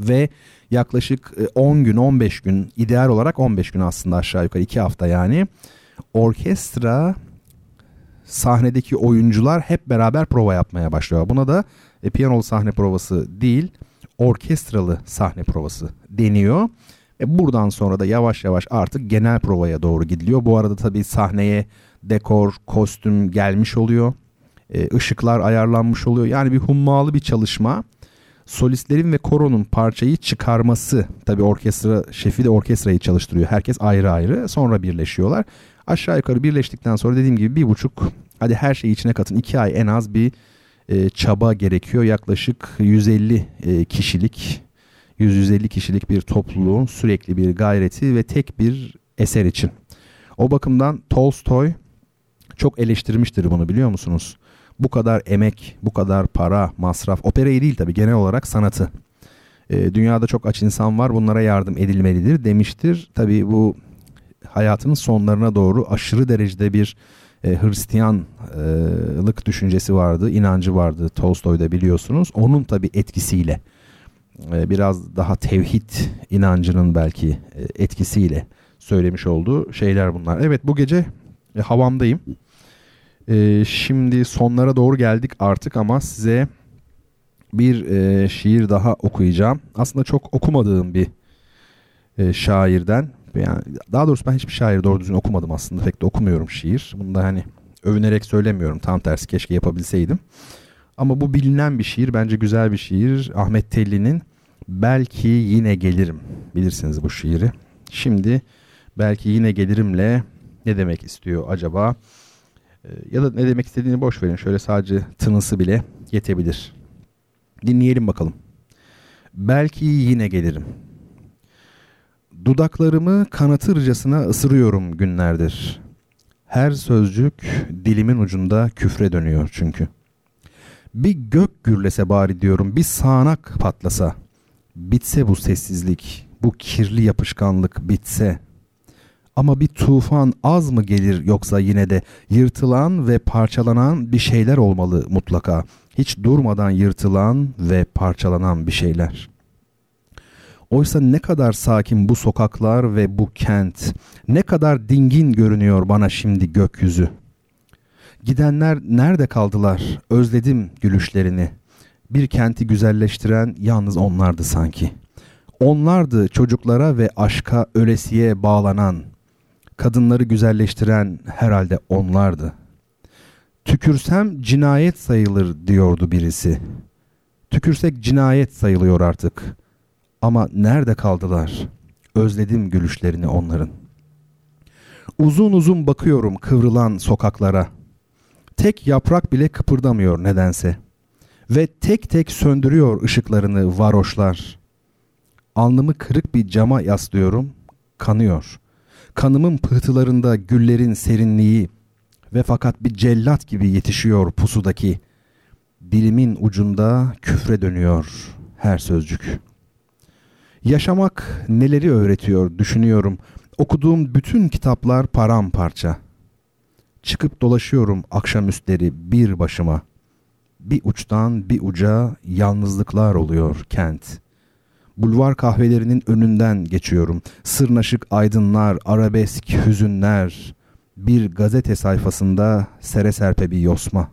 ve yaklaşık 10 e, gün 15 gün ideal olarak 15 gün aslında aşağı yukarı 2 hafta yani orkestra sahnedeki oyuncular hep beraber prova yapmaya başlıyor. Buna da e, piyanolu sahne provası değil orkestralı sahne provası deniyor. E, buradan sonra da yavaş yavaş artık genel provaya doğru gidiliyor. Bu arada tabii sahneye dekor, kostüm gelmiş oluyor. E, ışıklar ayarlanmış oluyor. Yani bir hummalı bir çalışma. Solistlerin ve koronun parçayı çıkarması. Tabii orkestra şefi de orkestrayı çalıştırıyor. Herkes ayrı ayrı. Sonra birleşiyorlar. Aşağı yukarı birleştikten sonra dediğim gibi bir buçuk hadi her şeyi içine katın iki ay en az bir e, çaba gerekiyor. Yaklaşık 150 e, kişilik 150 kişilik bir topluluğun sürekli bir gayreti ve tek bir eser için. O bakımdan Tolstoy çok eleştirmiştir bunu biliyor musunuz? Bu kadar emek, bu kadar para, masraf, operayı değil tabii genel olarak sanatı. E, dünyada çok aç insan var bunlara yardım edilmelidir demiştir. Tabii bu hayatının sonlarına doğru aşırı derecede bir e, Hristiyanlık düşüncesi vardı, inancı vardı Tolstoy'da biliyorsunuz. Onun tabii etkisiyle e, biraz daha tevhid inancının belki e, etkisiyle söylemiş olduğu şeyler bunlar. Evet bu gece e, havamdayım. E, şimdi sonlara doğru geldik artık ama size bir e, şiir daha okuyacağım. Aslında çok okumadığım bir e, şairden yani daha doğrusu ben hiçbir şair doğru düzgün okumadım aslında. Pek de okumuyorum şiir. Bunu da hani övünerek söylemiyorum. Tam tersi keşke yapabilseydim. Ama bu bilinen bir şiir. Bence güzel bir şiir. Ahmet Telli'nin Belki Yine Gelirim. Bilirsiniz bu şiiri. Şimdi Belki Yine Gelirim'le ne demek istiyor acaba? Ee, ya da ne demek istediğini boş verin. Şöyle sadece tınısı bile yetebilir. Dinleyelim bakalım. Belki yine gelirim. Dudaklarımı kanatırcasına ısırıyorum günlerdir. Her sözcük dilimin ucunda küfre dönüyor çünkü. Bir gök gürlese bari diyorum, bir sağanak patlasa. Bitse bu sessizlik, bu kirli yapışkanlık bitse. Ama bir tufan az mı gelir yoksa yine de yırtılan ve parçalanan bir şeyler olmalı mutlaka. Hiç durmadan yırtılan ve parçalanan bir şeyler.'' Oysa ne kadar sakin bu sokaklar ve bu kent. Ne kadar dingin görünüyor bana şimdi gökyüzü. Gidenler nerede kaldılar? Özledim gülüşlerini. Bir kenti güzelleştiren yalnız onlardı sanki. Onlardı çocuklara ve aşka ölesiye bağlanan. Kadınları güzelleştiren herhalde onlardı. Tükürsem cinayet sayılır diyordu birisi. Tükürsek cinayet sayılıyor artık.'' Ama nerede kaldılar? Özledim gülüşlerini onların. Uzun uzun bakıyorum kıvrılan sokaklara. Tek yaprak bile kıpırdamıyor nedense. Ve tek tek söndürüyor ışıklarını varoşlar. Alnımı kırık bir cama yaslıyorum, kanıyor. Kanımın pıhtılarında güllerin serinliği Ve fakat bir cellat gibi yetişiyor pusudaki. Dilimin ucunda küfre dönüyor her sözcük. Yaşamak neleri öğretiyor düşünüyorum. Okuduğum bütün kitaplar paramparça. Çıkıp dolaşıyorum akşamüstleri bir başıma. Bir uçtan bir uca yalnızlıklar oluyor kent. Bulvar kahvelerinin önünden geçiyorum. Sırnaşık aydınlar, arabesk hüzünler. Bir gazete sayfasında sere serpe bir yosma.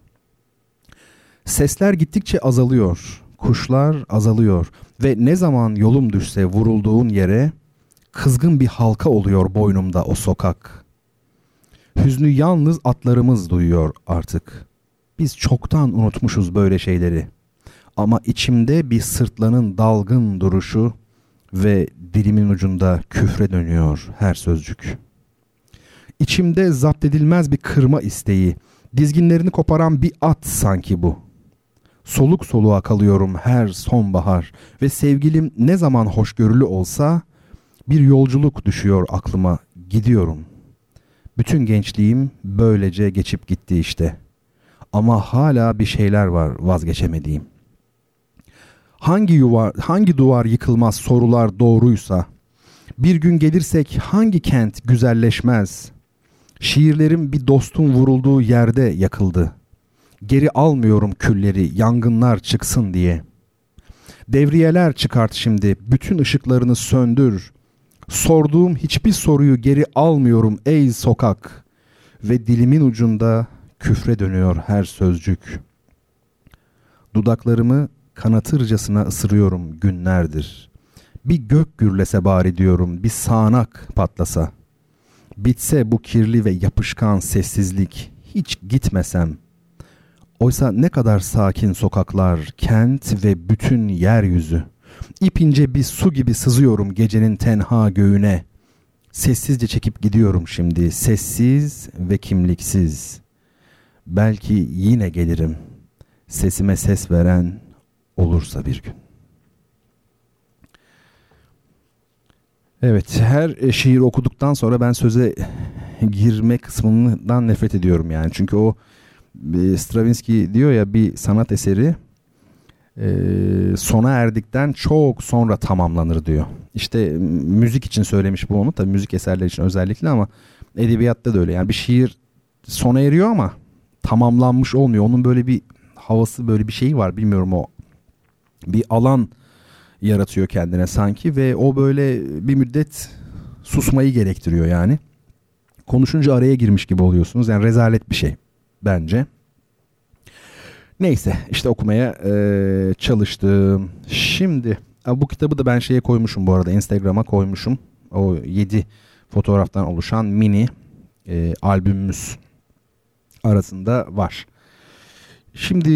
Sesler gittikçe azalıyor. Kuşlar azalıyor ve ne zaman yolum düşse vurulduğun yere kızgın bir halka oluyor boynumda o sokak. Hüznü yalnız atlarımız duyuyor artık. Biz çoktan unutmuşuz böyle şeyleri. Ama içimde bir sırtlanın dalgın duruşu ve dilimin ucunda küfre dönüyor her sözcük. İçimde zapt edilmez bir kırma isteği, dizginlerini koparan bir at sanki bu. Soluk soluğa kalıyorum her sonbahar ve sevgilim ne zaman hoşgörülü olsa bir yolculuk düşüyor aklıma, gidiyorum. Bütün gençliğim böylece geçip gitti işte. Ama hala bir şeyler var vazgeçemediğim. Hangi yuvar, hangi duvar yıkılmaz sorular doğruysa, bir gün gelirsek hangi kent güzelleşmez? Şiirlerim bir dostun vurulduğu yerde yakıldı. Geri almıyorum külleri, yangınlar çıksın diye. Devriyeler çıkart şimdi, bütün ışıklarını söndür. Sorduğum hiçbir soruyu geri almıyorum ey sokak. Ve dilimin ucunda küfre dönüyor her sözcük. Dudaklarımı kanatırcasına ısırıyorum günlerdir. Bir gök gürlese bari diyorum, bir sağanak patlasa. Bitse bu kirli ve yapışkan sessizlik, hiç gitmesem. Oysa ne kadar sakin sokaklar, kent ve bütün yeryüzü. İpince bir su gibi sızıyorum gecenin tenha göğüne. Sessizce çekip gidiyorum şimdi, sessiz ve kimliksiz. Belki yine gelirim. Sesime ses veren olursa bir gün. Evet, her şiir okuduktan sonra ben söze girme kısmından nefret ediyorum yani. Çünkü o Stravinsky diyor ya bir sanat eseri e, sona erdikten çok sonra tamamlanır diyor. İşte müzik için söylemiş bu onu tabii müzik eserleri için özellikle ama edebiyatta da öyle. Yani bir şiir sona eriyor ama tamamlanmış olmuyor. Onun böyle bir havası böyle bir şeyi var bilmiyorum o bir alan yaratıyor kendine sanki ve o böyle bir müddet susmayı gerektiriyor yani. Konuşunca araya girmiş gibi oluyorsunuz. Yani rezalet bir şey bence. Neyse işte okumaya e, çalıştım. Şimdi bu kitabı da ben şeye koymuşum bu arada Instagram'a koymuşum. O 7 fotoğraftan oluşan mini e, albümümüz arasında var. Şimdi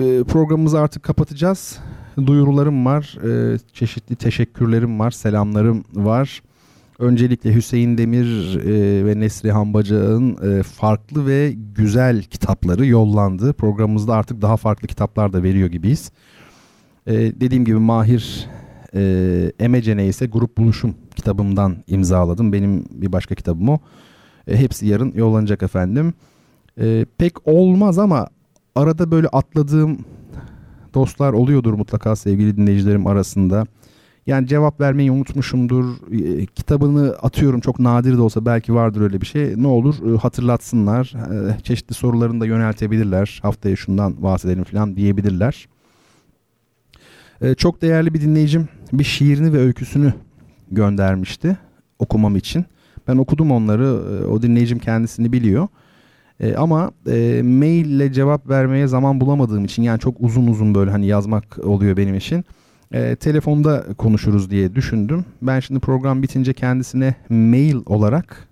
e, programımızı artık kapatacağız. Duyurularım var, e, çeşitli teşekkürlerim var, selamlarım var. Öncelikle Hüseyin Demir e, ve Nesri Hambacı'nın e, farklı ve güzel kitapları yollandı. Programımızda artık daha farklı kitaplar da veriyor gibiyiz. E, dediğim gibi Mahir e, Emecene ise Grup Buluşum kitabımdan imzaladım. Benim bir başka kitabım o. E, hepsi yarın yollanacak efendim. E, pek olmaz ama arada böyle atladığım dostlar oluyordur mutlaka sevgili dinleyicilerim arasında. Yani cevap vermeyi unutmuşumdur. E, kitabını atıyorum çok nadir de olsa belki vardır öyle bir şey. Ne olur e, hatırlatsınlar. E, çeşitli sorularını da yöneltebilirler. Haftaya şundan bahsedelim falan diyebilirler. E, çok değerli bir dinleyicim bir şiirini ve öyküsünü göndermişti okumam için. Ben okudum onları. E, o dinleyicim kendisini biliyor. E, ama e, maille cevap vermeye zaman bulamadığım için yani çok uzun uzun böyle hani yazmak oluyor benim için. E, telefonda konuşuruz diye düşündüm. Ben şimdi program bitince kendisine mail olarak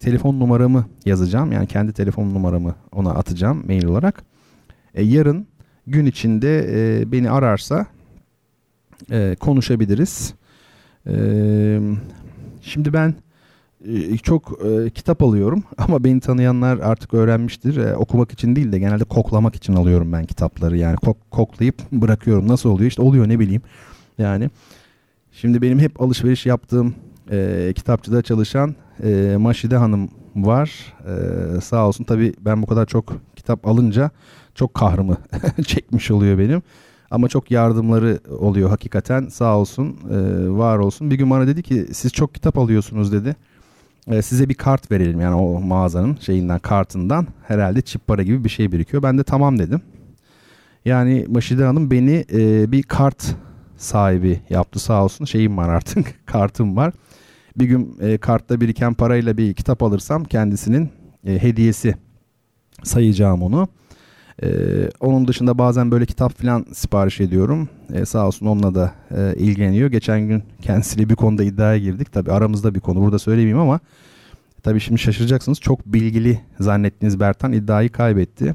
telefon numaramı yazacağım. Yani kendi telefon numaramı ona atacağım mail olarak. E, yarın gün içinde e, beni ararsa e, konuşabiliriz. E, şimdi ben çok e, kitap alıyorum ama beni tanıyanlar artık öğrenmiştir. E, okumak için değil de genelde koklamak için alıyorum ben kitapları. Yani kok, koklayıp bırakıyorum. Nasıl oluyor? İşte oluyor ne bileyim. Yani şimdi benim hep alışveriş yaptığım e, kitapçıda çalışan e, Maşide Hanım var. E, sağ olsun tabii ben bu kadar çok kitap alınca çok kahrımı çekmiş oluyor benim. Ama çok yardımları oluyor hakikaten sağ olsun e, var olsun. Bir gün bana dedi ki siz çok kitap alıyorsunuz dedi. E, size bir kart verelim yani o mağazanın şeyinden kartından herhalde çip para gibi bir şey birikiyor. Ben de tamam dedim. Yani Maşide Hanım beni e, bir kart sahibi yaptı sağ olsun. Şeyim var artık kartım var. Bir gün e, kartta biriken parayla bir kitap alırsam kendisinin e, hediyesi sayacağım onu. Ee, onun dışında bazen böyle kitap falan sipariş ediyorum. Ee, sağ olsun onunla da e, ilgileniyor. Geçen gün kendisiyle bir konuda iddiaya girdik. Tabi aramızda bir konu burada söylemeyeyim ama tabi şimdi şaşıracaksınız. Çok bilgili zannettiğiniz Bertan iddiayı kaybetti.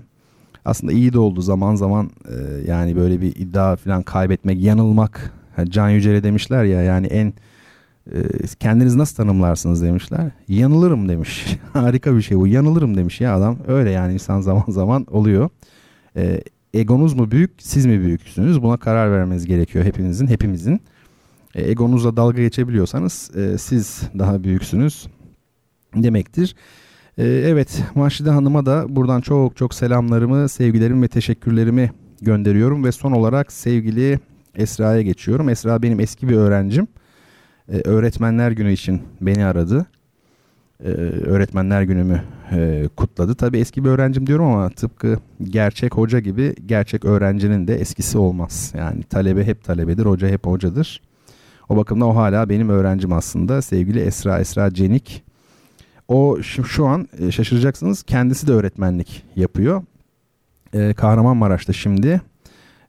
Aslında iyi de oldu zaman zaman e, yani böyle bir iddia falan kaybetmek, yanılmak. Yani Can Yücel'e demişler ya yani en kendiniz nasıl tanımlarsınız demişler. Yanılırım demiş. Harika bir şey bu. Yanılırım demiş ya adam. Öyle yani insan zaman zaman oluyor. E, egonuz mu büyük, siz mi büyüksünüz? Buna karar vermeniz gerekiyor hepinizin, hepimizin. E, egonuzla dalga geçebiliyorsanız e, siz daha büyüksünüz demektir. E, evet, Maşide Hanım'a da buradan çok çok selamlarımı, sevgilerimi ve teşekkürlerimi gönderiyorum. Ve son olarak sevgili Esra'ya geçiyorum. Esra benim eski bir öğrencim. E, öğretmenler günü için beni aradı. E, öğretmenler günümü e, kutladı. Tabii eski bir öğrencim diyorum ama tıpkı gerçek hoca gibi gerçek öğrencinin de eskisi olmaz. Yani talebe hep talebedir, hoca hep hocadır. O bakımdan o hala benim öğrencim aslında. Sevgili Esra, Esra Cenik. O şu, an şaşıracaksınız kendisi de öğretmenlik yapıyor. E, Kahramanmaraş'ta şimdi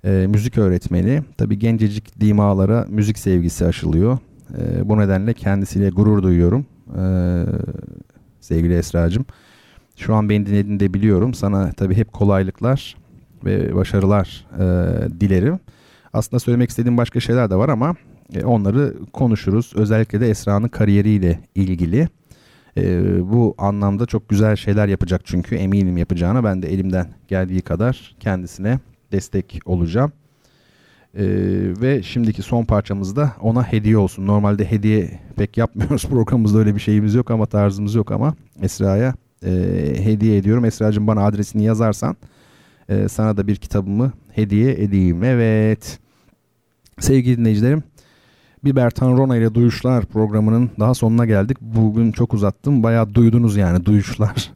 e, müzik öğretmeni. Tabii gencecik dimalara müzik sevgisi aşılıyor. E, bu nedenle kendisiyle gurur duyuyorum. E, sevgili Esra'cığım. Şu an beni dinlediğini de biliyorum. Sana tabii hep kolaylıklar ve başarılar e, dilerim. Aslında söylemek istediğim başka şeyler de var ama e, onları konuşuruz. Özellikle de Esra'nın kariyeriyle ilgili. E, bu anlamda çok güzel şeyler yapacak çünkü eminim yapacağına. Ben de elimden geldiği kadar kendisine destek olacağım. Ee, ve şimdiki son parçamız da ona hediye olsun. Normalde hediye pek yapmıyoruz programımızda öyle bir şeyimiz yok ama tarzımız yok ama Esra'ya e, hediye ediyorum. Esra'cığım bana adresini yazarsan e, sana da bir kitabımı hediye edeyim. Evet sevgili dinleyicilerim bir Bertan ile Duyuşlar programının daha sonuna geldik. Bugün çok uzattım. Bayağı duydunuz yani duyuşlar.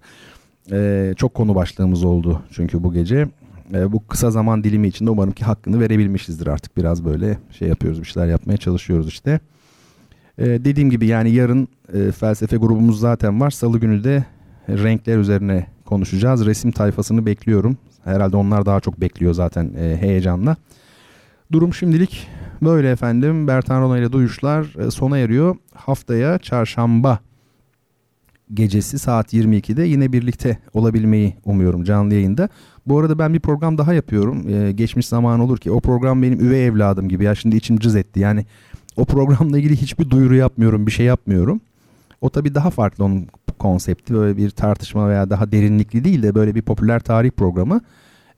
Ee, çok konu başlığımız oldu çünkü bu gece. Ee, bu kısa zaman dilimi içinde umarım ki hakkını verebilmişizdir artık. Biraz böyle şey yapıyoruz bir şeyler yapmaya çalışıyoruz işte. Ee, dediğim gibi yani yarın e, felsefe grubumuz zaten var. Salı günü de renkler üzerine konuşacağız. Resim tayfasını bekliyorum. Herhalde onlar daha çok bekliyor zaten e, heyecanla. Durum şimdilik böyle efendim. Bertan Rona ile Duyuşlar e, sona eriyor. Haftaya çarşamba gecesi saat 22'de yine birlikte olabilmeyi umuyorum canlı yayında. Bu arada ben bir program daha yapıyorum. Ee, geçmiş zaman olur ki o program benim üvey evladım gibi. Ya şimdi içim cız etti. Yani o programla ilgili hiçbir duyuru yapmıyorum, bir şey yapmıyorum. O tabii daha farklı onun konsepti. Böyle bir tartışma veya daha derinlikli değil de böyle bir popüler tarih programı.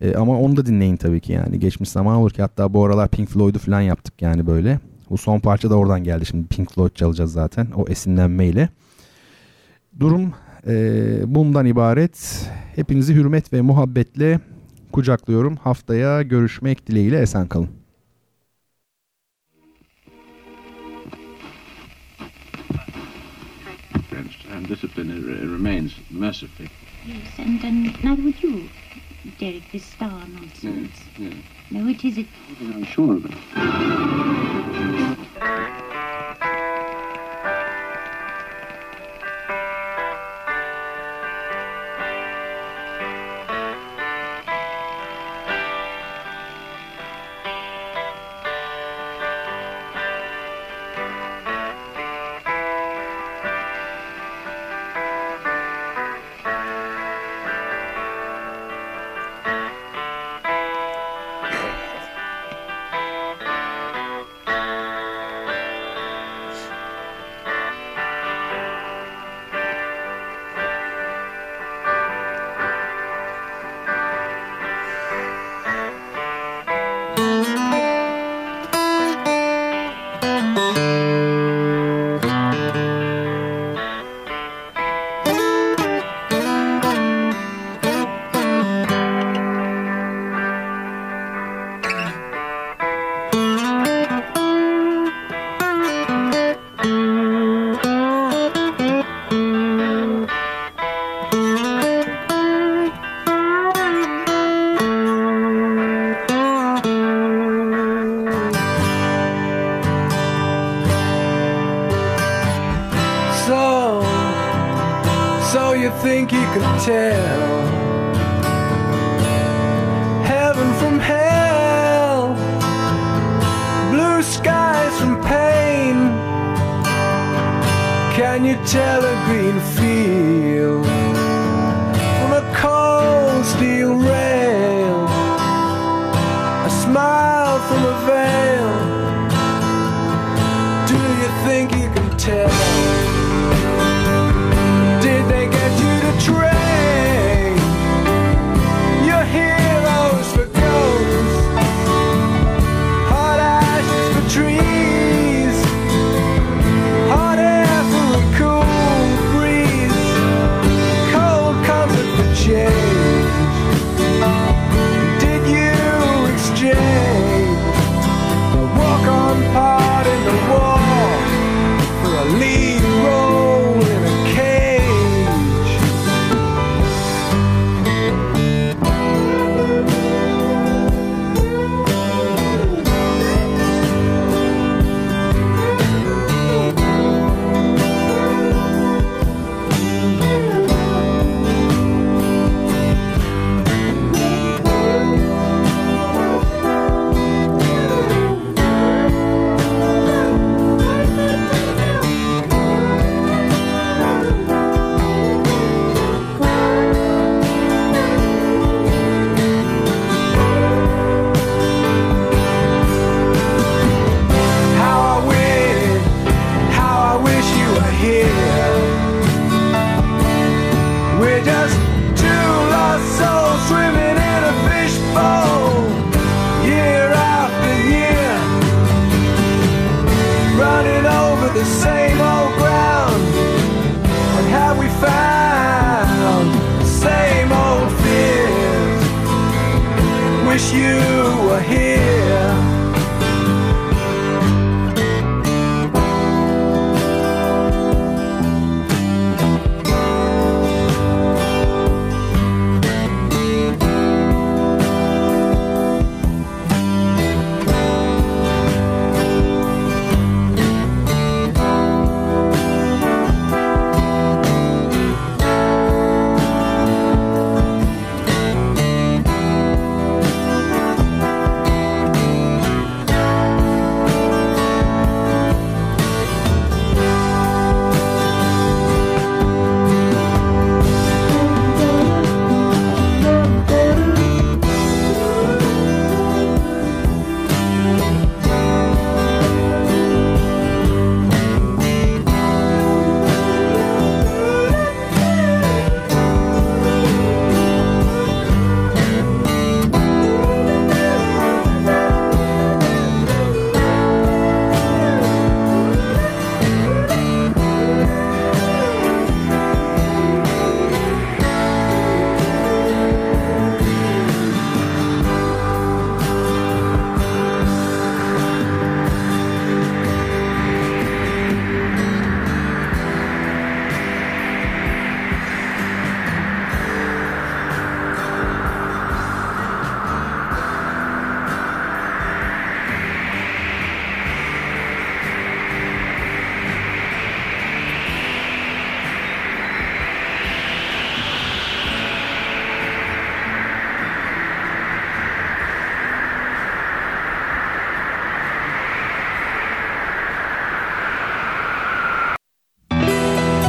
Ee, ama onu da dinleyin tabii ki yani. Geçmiş zaman olur ki hatta bu aralar Pink Floyd'u falan yaptık yani böyle. Bu son parça da oradan geldi. Şimdi Pink Floyd çalacağız zaten o esinlenmeyle. Durum e, bundan ibaret. Hepinizi hürmet ve muhabbetle kucaklıyorum. Haftaya görüşmek dileğiyle esen kalın. and discipline remains mercifully. Yes, and, and neither would you, Derek, this star nonsense. Yes, yes. No, it is it. I'm sure of it.